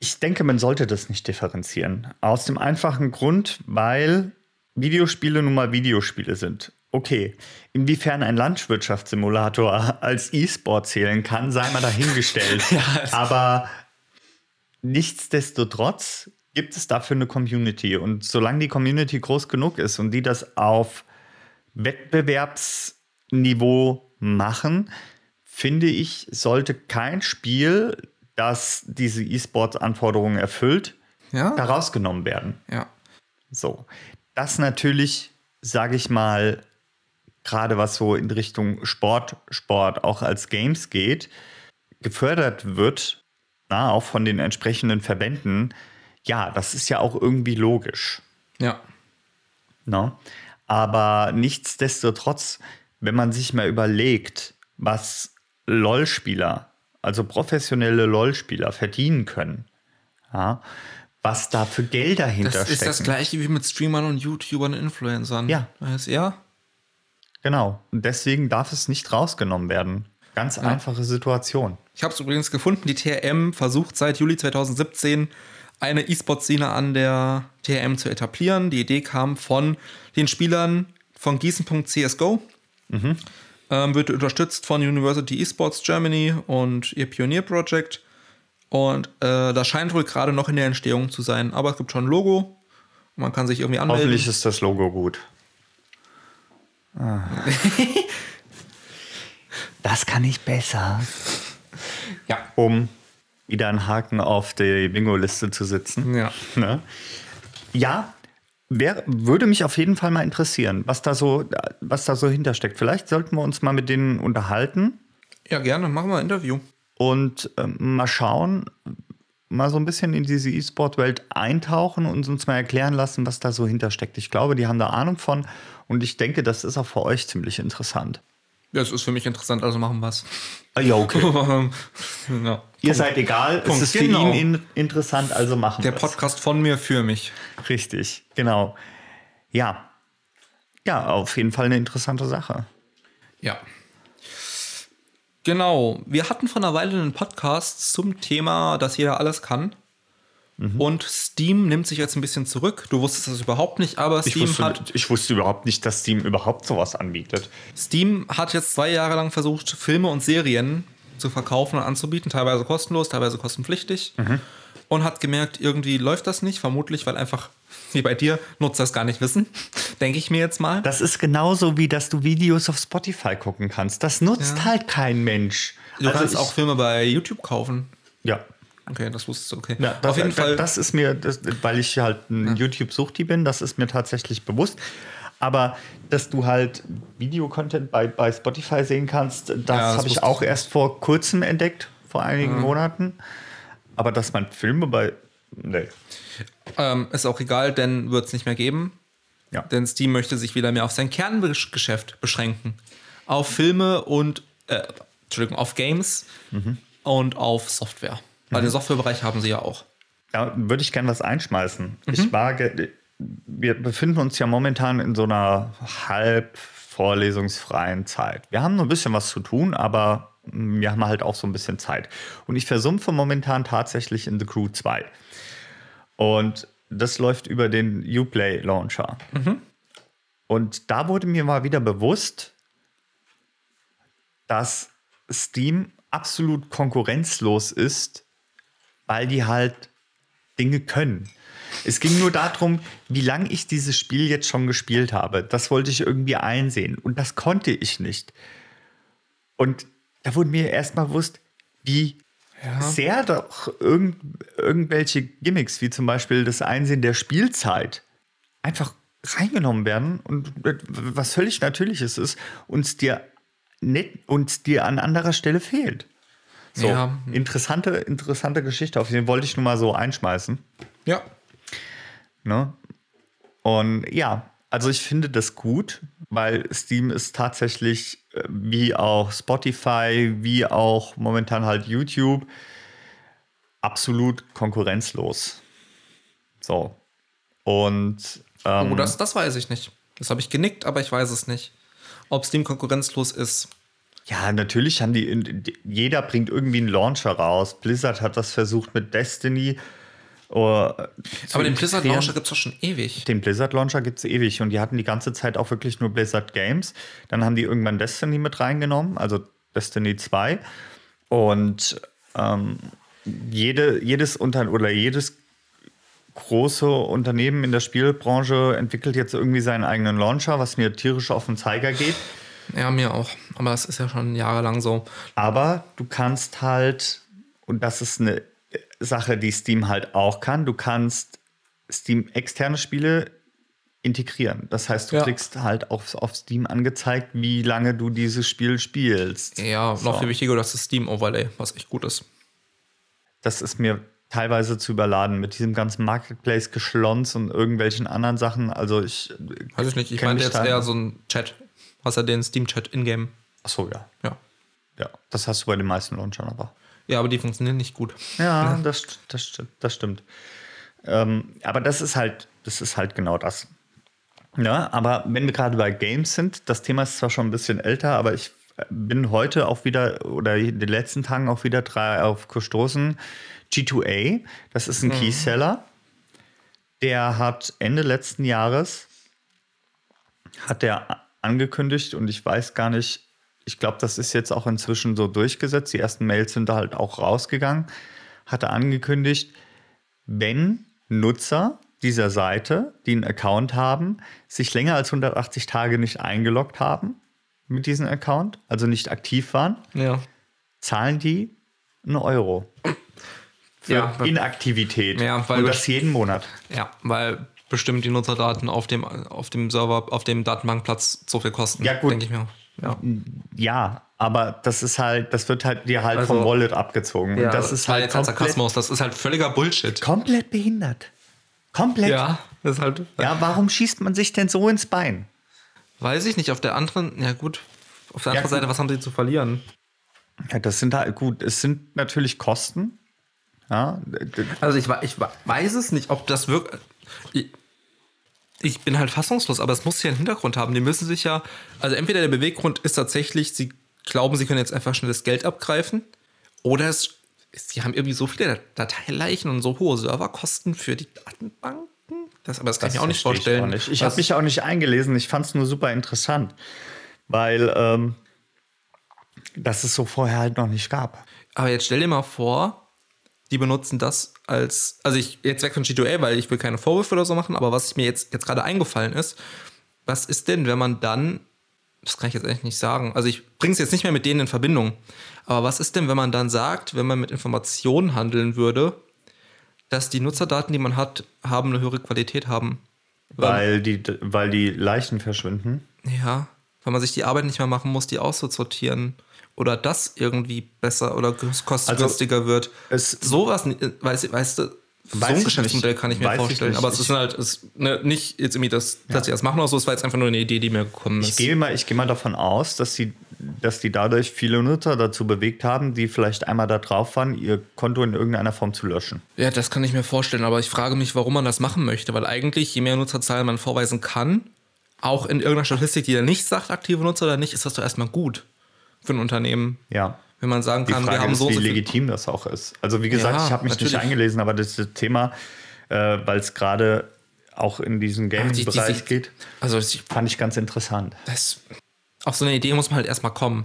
A: ich denke, man sollte das nicht differenzieren. Aus dem einfachen Grund, weil Videospiele nun mal Videospiele sind. Okay, inwiefern ein Landwirtschaftssimulator als E-Sport zählen kann, sei mal dahingestellt. Aber nichtsdestotrotz gibt es dafür eine Community. Und solange die Community groß genug ist und die das auf Wettbewerbsniveau machen, finde ich, sollte kein Spiel, das diese E-Sports-Anforderungen erfüllt,
B: Ja?
A: da rausgenommen werden.
B: Ja.
A: So. Das natürlich, sage ich mal, gerade was so in Richtung Sport, Sport auch als Games geht, gefördert wird, na, auch von den entsprechenden Verbänden. Ja, das ist ja auch irgendwie logisch.
B: Ja.
A: Ne? Aber nichtsdestotrotz, wenn man sich mal überlegt, was LOL-Spieler, also professionelle LOL-Spieler verdienen können, ja, was da für Gelder
B: Das
A: hinterstecken.
B: ist das gleiche wie mit Streamern und YouTubern und Influencern.
A: Ja.
B: Weiß, ja.
A: Genau. Und deswegen darf es nicht rausgenommen werden. Ganz einfache Situation.
B: Ich habe es übrigens gefunden, die TRM versucht seit Juli 2017 eine E-Sport-Szene an der TRM zu etablieren. Die Idee kam von den Spielern von Gießen.csgo. Ähm, wird unterstützt von University Esports Germany und ihr Pionier-Project. Und äh, das scheint wohl gerade noch in der Entstehung zu sein. Aber es gibt schon ein Logo. Man kann sich irgendwie anmelden.
A: Hoffentlich ist das Logo gut. Das kann ich besser.
B: Ja.
A: Um wieder einen Haken auf die Bingo-Liste zu sitzen.
B: Ja.
A: Ne? Ja, wär, würde mich auf jeden Fall mal interessieren, was da so, was da so hintersteckt. Vielleicht sollten wir uns mal mit denen unterhalten
B: Ja, gerne. Machen wir ein Interview.
A: Und ähm, mal schauen, mal so ein bisschen in diese E-Sport-Welt eintauchen und uns mal erklären lassen, was da so hintersteckt. Ich glaube, die haben da Ahnung von und ich denke, das ist auch für euch ziemlich interessant.
B: Das ist für mich interessant, also machen wir es.
A: Ah, ja, okay.
B: ja.
A: Ihr seid egal,
B: Punkt.
A: es ist
B: Genau.
A: für ihn in, interessant, also machen
B: Der
A: wir's.
B: Podcast von mir für mich.
A: Richtig, genau. Ja. Ja, auf jeden Fall eine interessante Sache.
B: Ja. Genau. Wir hatten vor einer Weile einen Podcast zum Thema, dass jeder alles kann.
A: Mhm.
B: Und Steam nimmt sich jetzt ein bisschen zurück. Du wusstest das überhaupt nicht, aber
A: Ich
B: Steam
A: wusste,
B: hat,
A: ich wusste überhaupt nicht, dass Steam überhaupt sowas anbietet.
B: Steam hat jetzt zwei Jahre lang versucht, Filme und Serien zu verkaufen und anzubieten, teilweise kostenlos, teilweise kostenpflichtig. Und hat gemerkt, irgendwie läuft das nicht, vermutlich, weil einfach, wie bei dir, Nutzer es gar nicht wissen. Denke ich mir jetzt mal.
A: Das ist genauso wie, dass du Videos auf Spotify gucken kannst. Das nutzt
B: Ja.
A: halt kein Mensch.
B: Du kannst
A: ich-
B: auch Filme bei YouTube kaufen.
A: Ja.
B: Okay, das wusstest du, okay.
A: Ja, das,
B: Auf jeden
A: das,
B: Fall.
A: Das ist mir, das, weil ich halt ein YouTube-Suchti bin, das ist mir tatsächlich bewusst. Aber dass du halt Videocontent bei, bei Spotify sehen kannst, das,
B: Ja, das
A: habe ich auch erst vor kurzem entdeckt, vor einigen Monaten. Aber dass man Filme bei. Nee.
B: Ähm, ist auch egal, denn wird es nicht mehr geben.
A: Ja.
B: Denn Steam möchte sich wieder mehr auf sein Kerngeschäft beschränken. Auf Filme und, äh, Entschuldigung, auf Games
A: Mhm.
B: und auf Software. Weil den Softwarebereich haben sie ja auch.
A: Da würde ich gerne was einschmeißen.
B: Mhm.
A: Ich war, wir befinden uns ja momentan in so einer halb vorlesungsfreien Zeit. Wir haben nur ein bisschen was zu tun, aber mm, wir haben halt auch so ein bisschen Zeit. Und ich versumpfe momentan tatsächlich in The Crew 2. Und das läuft über den Uplay Launcher. Und da wurde mir mal wieder bewusst, dass Steam absolut konkurrenzlos ist weil die halt Dinge können. Es ging nur darum, wie lange ich dieses Spiel jetzt schon gespielt habe. Das wollte ich irgendwie einsehen. Und das konnte ich nicht. Und da wurde mir erstmal bewusst, wie sehr doch irgend, irgendwelche Gimmicks, wie zum Beispiel das Einsehen der Spielzeit, einfach reingenommen werden und was völlig Natürliches ist, uns dir, nicht, uns dir an anderer Stelle fehlt. So,
B: Ja.
A: interessante, interessante Geschichte. Auf den wollte ich nur mal so einschmeißen.
B: Ja.
A: Ne? Und ja, also ich finde das gut, weil Steam ist tatsächlich äh, wie auch Spotify, wie auch momentan halt YouTube absolut konkurrenzlos. So. Und ähm,
B: Oh, das, das weiß ich nicht. Das habe ich genickt, aber ich weiß es nicht. Ob Steam konkurrenzlos ist.
A: Ja, natürlich haben die, die- jeder bringt irgendwie einen Launcher raus. Blizzard hat das versucht mit Destiny. Aber
B: Aber den Blizzard Launcher gibt es doch schon ewig.
A: Den Blizzard Launcher gibt es ewig und die hatten die ganze Zeit auch wirklich nur Blizzard Games. Dann haben die irgendwann Destiny mit reingenommen, also Destiny 2. Und ähm, jede, jedes Unter oder jedes große Unternehmen in der Spielbranche entwickelt jetzt irgendwie seinen eigenen Launcher, was mir tierisch auf den Zeiger geht.
B: Ja, mir auch. Aber das ist ja schon jahrelang so.
A: Aber du kannst halt, und das ist eine Sache, die Steam halt auch kann, du kannst Steam externe Spiele integrieren. Das heißt, du
B: Ja.
A: kriegst halt auf, auf Steam angezeigt, wie lange du dieses Spiel spielst.
B: Ja,
A: So.
B: noch viel wichtiger, das ist Steam Overlay, was echt gut ist.
A: Das ist mir teilweise zu überladen mit diesem ganzen Marketplace-Geschlons und irgendwelchen anderen Sachen. Also ich
B: Weiß ich nicht. Ich meinte jetzt eher so ein Chat. Hast du den Steam-Chat in-game?
A: Achso, ja.
B: Ja.
A: Ja, das hast du bei den meisten Launchern aber.
B: Ja, aber die funktionieren nicht gut.
A: Ja, Das, das, stimmt- das stimmt. Ähm, aber das ist halt, das ist halt genau das. Ja, aber wenn wir gerade bei Games sind, das Thema ist zwar schon ein bisschen älter, aber ich bin heute auch wieder oder in den letzten Tagen auch wieder drei auf gestoßen. G2A, das ist ein Keyseller. Der hat Ende letzten Jahres hat der angekündigt und ich weiß gar nicht, ich glaube, das ist jetzt auch inzwischen so durchgesetzt. Die ersten Mails sind da halt auch rausgegangen. Hat er angekündigt, wenn Nutzer dieser Seite, die einen Account haben, sich länger als 180 Tage nicht eingeloggt haben mit diesem Account, also nicht aktiv waren,
B: Ja.
A: zahlen die einen Euro. Für
B: Ja,
A: Inaktivität.
B: Ja, weil
A: und das jeden Monat.
B: Ja, weil bestimmt die Nutzerdaten auf dem, auf dem Server, auf dem Datenbankplatz so viel kosten.
A: Ja, gut.
B: Denke ich mir. Ja.
A: Ja, aber das ist halt, das wird halt dir halt
B: Also-
A: vom Wallet abgezogen. und das ist halt
B: jetzt
A: komplett,
B: Sarkasmus. Das ist halt völliger Bullshit.
A: komplett behindert. Komplett. Ja.
B: Ja, das ist halt.
A: warum schießt man sich denn so ins Bein?
B: Weiß ich nicht. Auf der anderen, ja gut. Auf der
A: Ja,
B: anderen
A: gut.
B: Seite, was haben sie zu verlieren?
A: Ja, das sind halt gut. Es sind natürlich Kosten. Ja,
B: Also ich, ich weiß es nicht, ob das wirklich. Ich, bin halt fassungslos, aber es muss ja einen Hintergrund haben. Die müssen sich ja. Also entweder der Beweggrund ist tatsächlich, sie glauben, sie können jetzt einfach schnelles Geld abgreifen. Oder es, sie haben irgendwie so viele Dateileichen und so hohe Serverkosten für die Datenbanken. Das, aber das kann das ich mir auch nicht vorstellen.
A: Ich, nicht. ich habe mich auch nicht eingelesen. Ich fand es nur super interessant, weil ähm, das es so vorher halt noch nicht gab.
B: Aber jetzt stell dir mal vor, die benutzen das als, also ich jetzt weg von G2A, weil ich will keine Vorwürfe oder so machen, aber was mir jetzt, jetzt gerade eingefallen ist, was ist denn, wenn man dann, das kann ich jetzt eigentlich nicht sagen, also ich bringe es jetzt nicht mehr mit denen in Verbindung, aber was ist denn, wenn man dann sagt, wenn man mit Informationen handeln würde, dass die Nutzerdaten, die man hat, haben eine höhere Qualität haben?
A: Weil die, weil die Leichen verschwinden?
B: Ja, weil man sich die Arbeit nicht mehr machen muss, die auszusortieren oder das irgendwie besser oder kostengünstiger also, wird. Sowas, weißt, weißt du, so ein Geschäftsmodell kann ich mir vorstellen. Ich aber es ist halt ist, ne, nicht jetzt irgendwie das, dass ja. sie das machen oder so, es war jetzt einfach nur eine Idee, die mir gekommen ist.
A: Ich gehe mal, ich gehe mal davon aus, dass sie, dass die dadurch viele Nutzer dazu bewegt haben, die vielleicht einmal da drauf waren, ihr Konto in irgendeiner Form zu löschen.
B: Ja, das kann ich mir vorstellen, aber ich frage mich, warum man das machen möchte, weil eigentlich, je mehr Nutzerzahlen man vorweisen kann, auch in irgendeiner Statistik, die dann nicht sagt, aktive Nutzer oder nicht, ist das doch erstmal gut für ein Unternehmen.
A: Ja.
B: Wenn man sagen kann,
A: wir haben ist, so. Wie so legitim das auch ist. Also, wie gesagt, ja, ich habe mich natürlich. nicht eingelesen, aber das Thema, äh, weil es gerade auch in diesen Gaming-Bereich geht, also ich, fand ich ganz interessant.
B: Das, auf so eine Idee muss man halt erstmal kommen.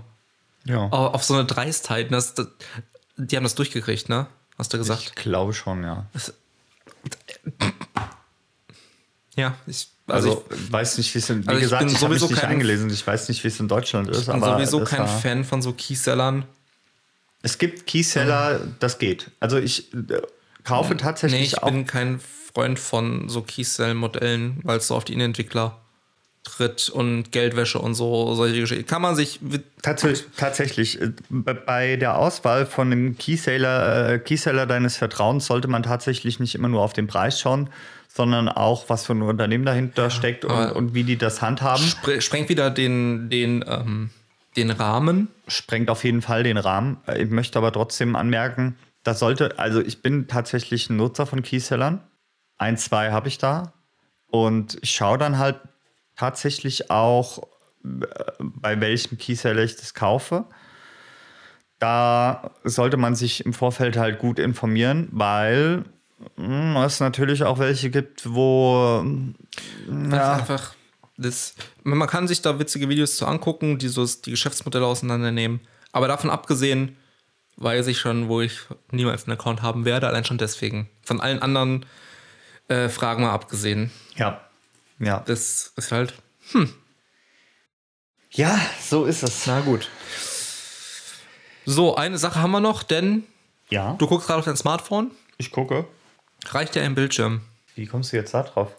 A: Ja.
B: Auf so eine Dreistheit. Das, das, die haben das durchgekriegt, ne? Hast du gesagt?
A: Ich glaube schon, ja. Das,
B: ja, ich
A: also, also ich weiß nicht, wie es in, wie also gesagt, ich, ich habe mich nicht eingelesen. Ich weiß nicht, wie es in Deutschland ist. Ich bin
B: sowieso kein Fan von so Keysellern.
A: Es gibt Keyseller, mhm. das geht. Also ich äh, kaufe tatsächlich nee,
B: ich auch. Ich bin kein Freund von so Keysell-Modellen, weil es so auf die Innenentwickler tritt und Geldwäsche und so solche Geschichten. Kann man sich
A: tatsächlich, tatsächlich bei der Auswahl von einem Keyseller, äh, Keyseller deines Vertrauens sollte man tatsächlich nicht immer nur auf den Preis schauen, sondern auch, was für ein Unternehmen dahinter ja, steckt und, und, wie die das handhaben.
B: Sprengt wieder den, den, ähm, den Rahmen.
A: Sprengt auf jeden Fall den Rahmen. Ich möchte aber trotzdem anmerken, das sollte, also ich bin tatsächlich ein Nutzer von Keysellern. Ein, zwei habe ich da. Und ich schaue dann halt tatsächlich auch, äh, bei welchem Keyseller ich das kaufe. Da sollte man sich im Vorfeld halt gut informieren, weil es natürlich auch welche gibt, wo
B: ja. einfach das, man kann sich da witzige Videos zu angucken, die so die Geschäftsmodelle auseinandernehmen. Aber davon abgesehen, weiß ich schon, wo ich niemals einen Account haben werde, allein schon deswegen. Von allen anderen äh, Fragen mal abgesehen.
A: Ja. Ja.
B: Das ist halt, hm.
A: Ja, so ist es.
B: Na gut. So, eine Sache haben wir noch, denn
A: ja.
B: du guckst gerade auf dein Smartphone.
A: Ich gucke.
B: Reicht ja ein Bildschirm.
A: Wie kommst du jetzt da drauf?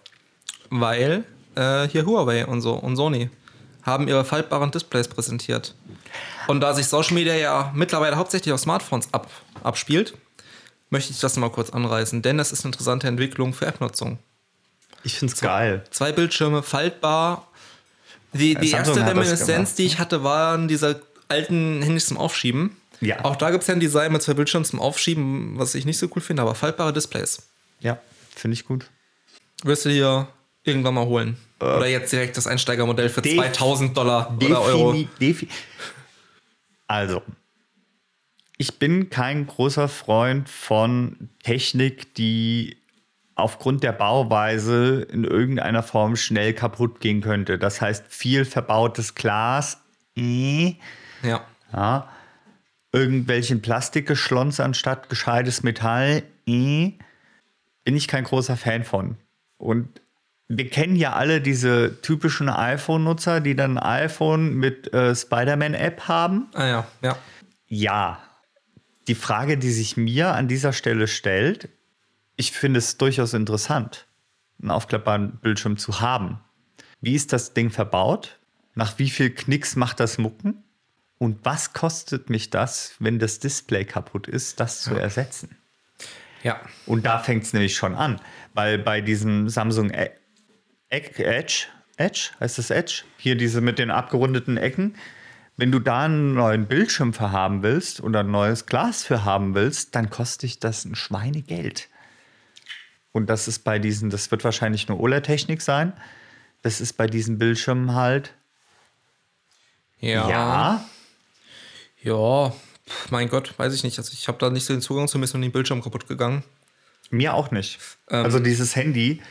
B: Weil äh, hier Huawei und so und Sony haben ihre faltbaren Displays präsentiert. Und da sich Social Media ja mittlerweile hauptsächlich auf Smartphones ab, abspielt, möchte ich das mal kurz anreißen, denn das ist eine interessante Entwicklung für App-Nutzung.
A: Ich finde es geil.
B: Zwei Bildschirme, faltbar. Die, die erste Reminiszenz, die ich hatte, waren diese alten Handys zum Aufschieben.
A: Ja.
B: Auch da gibt es ja ein Design mit zwei Bildschirmen zum Aufschieben, was ich nicht so cool finde, aber faltbare Displays.
A: Ja, finde ich gut.
B: Wirst du dir irgendwann mal holen? Äh, oder jetzt direkt das Einsteigermodell für 2000 Dollar oder Euro?
A: also, ich bin kein großer Freund von Technik, die aufgrund der Bauweise in irgendeiner Form schnell kaputt gehen könnte. Das heißt, viel verbautes Glas.
B: Äh, ja.
A: ja. Irgendwelchen Plastikgeschlons anstatt gescheites Metall. Äh, bin ich kein großer Fan von. Und wir kennen ja alle diese typischen iPhone-Nutzer, die dann ein iPhone mit äh, Spider-Man-App haben.
B: Ah ja, ja.
A: Ja. Die Frage, die sich mir an dieser Stelle stellt, ich finde es durchaus interessant, einen aufklappbaren Bildschirm zu haben. Wie ist das Ding verbaut? Nach wie viel Knicks macht das Mucken? Und was kostet mich das, wenn das Display kaputt ist, das zu ersetzen?
B: Ja.
A: Und da fängt es nämlich schon an, weil bei diesem Samsung e- Edge, Edge, heißt das Edge? Hier diese mit den abgerundeten Ecken. Wenn du da einen neuen Bildschirm für haben willst oder ein neues Glas für haben willst, dann kostet dich das ein Schweinegeld. Und das ist bei diesen, das wird wahrscheinlich eine OLED-Technik sein. Das ist bei diesen Bildschirmen halt.
B: Ja.
A: ja.
B: Ja, mein Gott, weiß ich nicht. Also ich habe da nicht so den Zugang zu, mir ist ein Bildschirm kaputt gegangen.
A: Mir auch nicht.
B: Ähm.
A: also dieses Handy,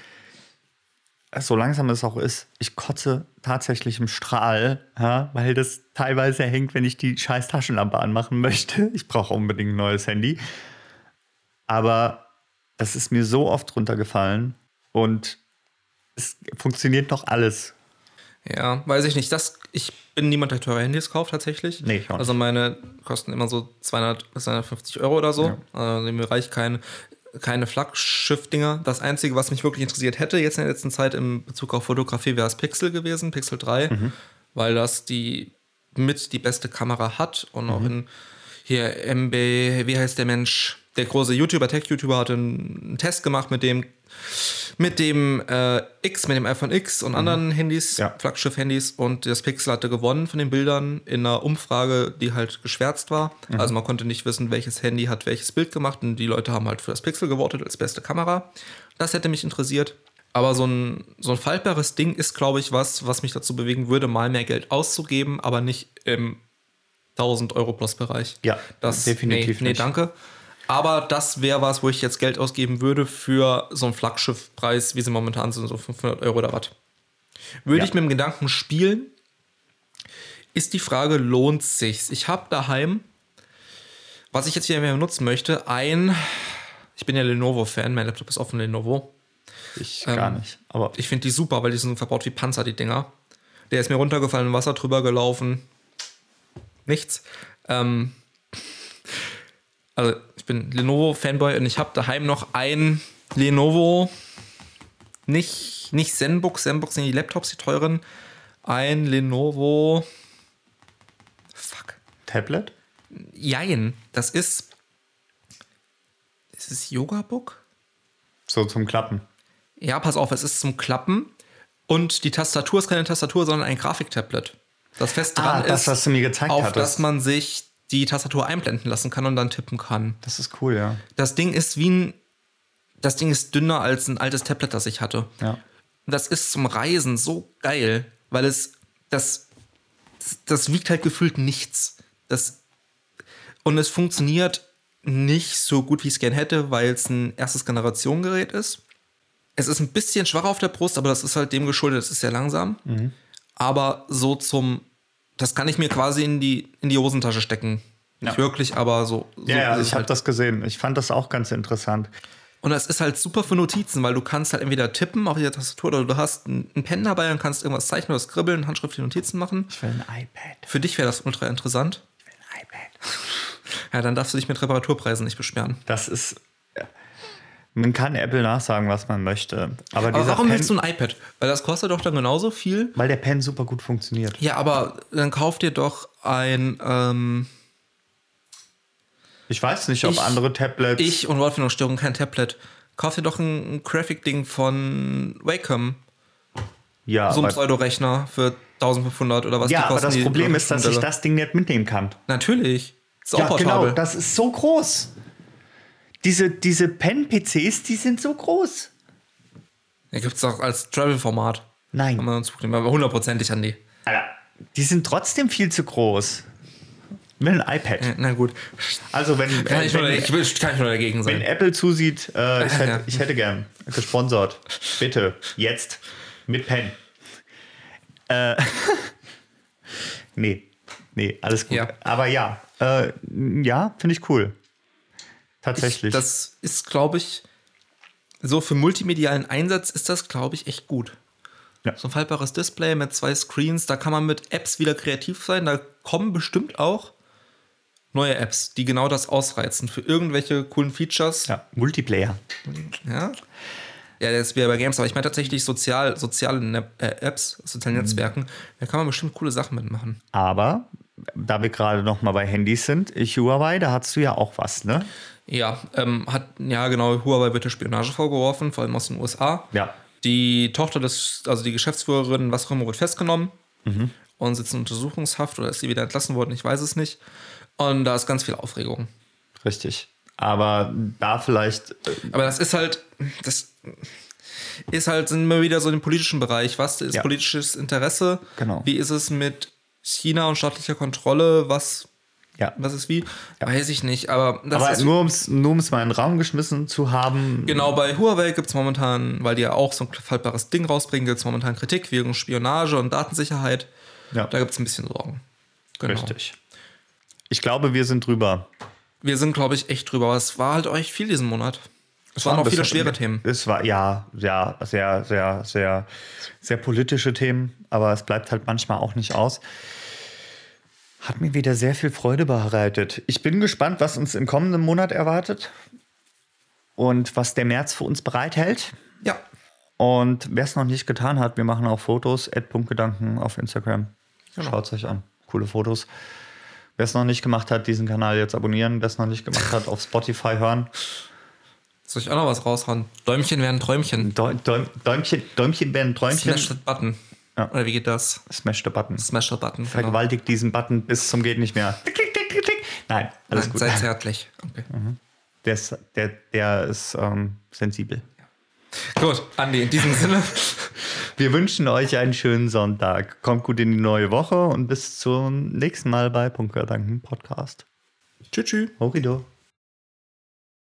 A: so langsam es auch ist, ich kotze tatsächlich im Strahl, ja, weil das teilweise hängt, wenn ich die scheiß Taschenlampe anmachen möchte. Ich brauche unbedingt ein neues Handy. Aber das ist mir so oft runtergefallen und es funktioniert noch alles.
B: Ja, weiß ich nicht. Das, ich bin niemand, der teure Handys kauft tatsächlich.
A: Nee, ich auch nicht.
B: Also meine kosten immer so 200 bis 250 Euro oder so. Also im Bereich kein, keine Flaggschiff-Dinger. Das Einzige, was mich wirklich interessiert hätte jetzt in der letzten Zeit in Bezug auf Fotografie, wäre das Pixel gewesen, Pixel 3,
A: Mhm.
B: weil das die mit die beste Kamera hat und
A: Mhm.
B: auch in hier MB, wie heißt der Mensch? Der große YouTuber, Tech-YouTuber hat einen Test gemacht mit dem mit dem äh, X, mit dem iPhone X und anderen Handys,
A: Mhm. Ja.
B: Flaggschiff-Handys und das Pixel hatte gewonnen von den Bildern in einer Umfrage, die halt geschwärzt war.
A: Mhm.
B: Also man konnte nicht wissen, welches Handy hat welches Bild gemacht und die Leute haben halt für das Pixel gewotet als beste Kamera. Das hätte mich interessiert. Aber so ein, so ein faltbares Ding ist, glaube ich, was, was mich dazu bewegen würde, mal mehr Geld auszugeben, aber nicht im 1000 Euro plus Bereich.
A: Ja,
B: das,
A: definitiv
B: nee, nee,
A: nicht.
B: danke. Aber das wäre was, wo ich jetzt Geld ausgeben würde für so einen Flaggschiffpreis, wie sie momentan sind, so 500 Euro oder was. Würde
A: Ja.
B: ich mit dem Gedanken spielen, ist die Frage, lohnt sich's? Ich habe daheim, was ich jetzt wieder mehr benutzen möchte, ein, ich bin ja Lenovo-Fan, mein Laptop ist offen Lenovo.
A: Ich
B: Ähm,
A: gar nicht. Aber
B: Ich finde die super, weil die sind verbaut wie Panzer, die Dinger. Der ist mir runtergefallen, im Wasser drüber gelaufen. Nichts. Ähm, also ich bin Lenovo-Fanboy und ich habe daheim noch ein Lenovo, nicht, nicht Zenbook, Zenbook sind die Laptops, die teuren. Ein Lenovo, fuck,
A: Tablet?
B: jein, das ist, ist es Yoga-Book?
A: So zum Klappen.
B: Ja, pass auf, es ist zum Klappen und die Tastatur ist keine Tastatur, sondern ein Grafiktablet. Das fest dran
A: Ah, das,
B: ist,
A: was du mir gezeigt
B: auf
A: hattest.
B: das man sich die Tastatur einblenden lassen kann und dann tippen kann.
A: das ist cool, ja.
B: Das Ding ist wie ein, das Ding ist dünner als ein altes Tablet, das ich hatte.
A: Ja.
B: Das ist zum Reisen so geil, weil es das das wiegt halt gefühlt nichts. Das und es funktioniert nicht so gut, wie ich es gern hätte, weil es ein erstes Generationengerät ist. Es ist ein bisschen schwach auf der Brust, aber das ist halt dem geschuldet, es ist sehr langsam. Aber so zum, das kann ich mir quasi in die, in die Hosentasche stecken. Nicht
A: Ja.
B: wirklich, aber so. so
A: Ja, ja
B: ist es
A: ich habe
B: halt.
A: das gesehen. Ich fand das auch ganz interessant.
B: Und das ist halt super für Notizen, weil du kannst halt entweder tippen auf der Tastatur oder du hast einen einen Pen dabei und kannst irgendwas zeichnen oder skribbeln, handschriftliche Notizen machen.
A: Ich will ein iPad.
B: Für dich wäre das ultra interessant.
A: Ich will ein iPad.
B: Ja, dann darfst du dich mit Reparaturpreisen nicht beschweren.
A: Das ist. Man kann Apple nachsagen, was man möchte. Aber,
B: Aber warum
A: Pen,
B: willst du ein iPad? Weil das kostet doch dann genauso viel.
A: Weil der Pen super gut funktioniert.
B: Ja, aber dann kauf dir doch ein, ähm,
A: Ich weiß nicht, ob
B: Ich-
A: andere Tablets.
B: ich und Wortfindungsstörung kein Tablet. Kauf dir doch ein, ein Graphic-Ding von Wacom.
A: ja,
B: So ein
A: aber,
B: Pseudo-Rechner für 1500 oder was
A: ja
B: die
A: aber
B: kosten.
A: das
B: die
A: Problem ist, dass ich das Ding nicht mitnehmen kann.
B: Natürlich. Ist auch
A: Ja,
B: portabel.
A: genau. Das ist so groß. Diese, diese Pen-PCs, die sind so groß.
B: Ja, gibt es auch als Travel-Format.
A: Nein.
B: Kann man uns aber hundertprozentig an die.
A: Alter, die sind trotzdem viel zu groß. Ich will ein iPad.
B: Ja, Na gut.
A: Also, wenn,
B: Kann ich, nur,
A: wenn,
B: ich will, kann ich nur dagegen
A: wenn
B: sein.
A: Apple zusieht, äh, ich,
B: Ja.
A: hätte, ich hätte gern gesponsert. Bitte, jetzt. Mit Pen. Äh, nee, nee, alles gut.
B: Ja.
A: Aber ja, äh, ja, finde ich cool.
B: Ich,
A: Tatsächlich.
B: das ist, glaube ich, so für multimedialen Einsatz ist das, glaube ich, echt gut.
A: Ja.
B: So ein faltbares Display mit zwei Screens, da kann man mit Apps wieder kreativ sein. Da kommen bestimmt auch neue Apps, die genau das ausreizen für irgendwelche coolen Features.
A: ja, Multiplayer.
B: Ja. Ja, das ist wieder bei Games, aber ich meine tatsächlich sozial, soziale Ne- äh, Apps, sozialen Netzwerken, da kann man bestimmt coole Sachen mitmachen.
A: Aber da wir gerade noch mal bei Handys sind, Huawei, da hast du ja auch was, ne?
B: Ja, ähm, hat, ja genau, Huawei wird der Spionage vorgeworfen, vor allem aus den USA.
A: Ja.
B: Die Tochter des, also die Geschäftsführerin, was auch immer, wird festgenommen und sitzt in Untersuchungshaft oder ist sie wieder entlassen worden, ich weiß es nicht. Und da ist ganz viel Aufregung.
A: Richtig. Aber da vielleicht, äh,
B: Aber das ist halt, das ist halt, sind wir wieder so im politischen Bereich. Was ist
A: Ja.
B: politisches Interesse?
A: Genau.
B: Wie ist es mit China und staatlicher Kontrolle? Was
A: Ja.
B: Was ist wie? Weiß ich nicht, aber das
A: Aber
B: ist
A: nur um es nur um's mal in den Raum geschmissen zu haben.
B: Genau, bei Huawei gibt es momentan, weil die ja auch so ein faltbares Ding rausbringen, gibt es momentan Kritik wegen Spionage und Datensicherheit.
A: Ja.
B: Da gibt es ein bisschen Sorgen. Genau.
A: Richtig. Ich glaube, wir sind drüber.
B: Wir sind, glaube ich, echt drüber, aber es war halt euch viel diesen Monat. Es waren
A: war
B: auch viele schwere Themen.
A: Es war ja, ja, sehr, sehr, sehr, sehr politische Themen, aber es bleibt halt manchmal auch nicht aus. Hat mir wieder sehr viel Freude bereitet. Ich bin gespannt, was uns im kommenden Monat erwartet und was der März für uns bereithält.
B: Ja.
A: Und wer es noch nicht getan hat, wir machen auch Fotos, Punktgedanken auf Instagram.
B: Genau.
A: Schaut es euch an. Coole Fotos. Wer es noch nicht gemacht hat, diesen Kanal jetzt abonnieren. Wer es noch nicht gemacht hat, auf Spotify hören.
B: Soll ich auch noch was raushauen? Däumchen werden Träumchen.
A: Däum, Däum, Däumchen, Däumchen werden Träumchen.
B: Smash the Button.
A: Ja.
B: Oder wie geht das?
A: Smash the Button.
B: Smash the Button. Genau.
A: Vergewaltigt diesen Button bis zum geht nicht mehr. Nein, alles
B: Nein,
A: gut.
B: Seid zärtlich. Okay.
A: Der ist, der, der ist ähm, sensibel.
B: Gut, Andi, in diesem Sinne.
A: Wir wünschen euch einen schönen Sonntag. Kommt gut in die neue Woche und bis zum nächsten Mal bei Punktgedanken Podcast.
B: Tschüss. tschüss.
A: Horido.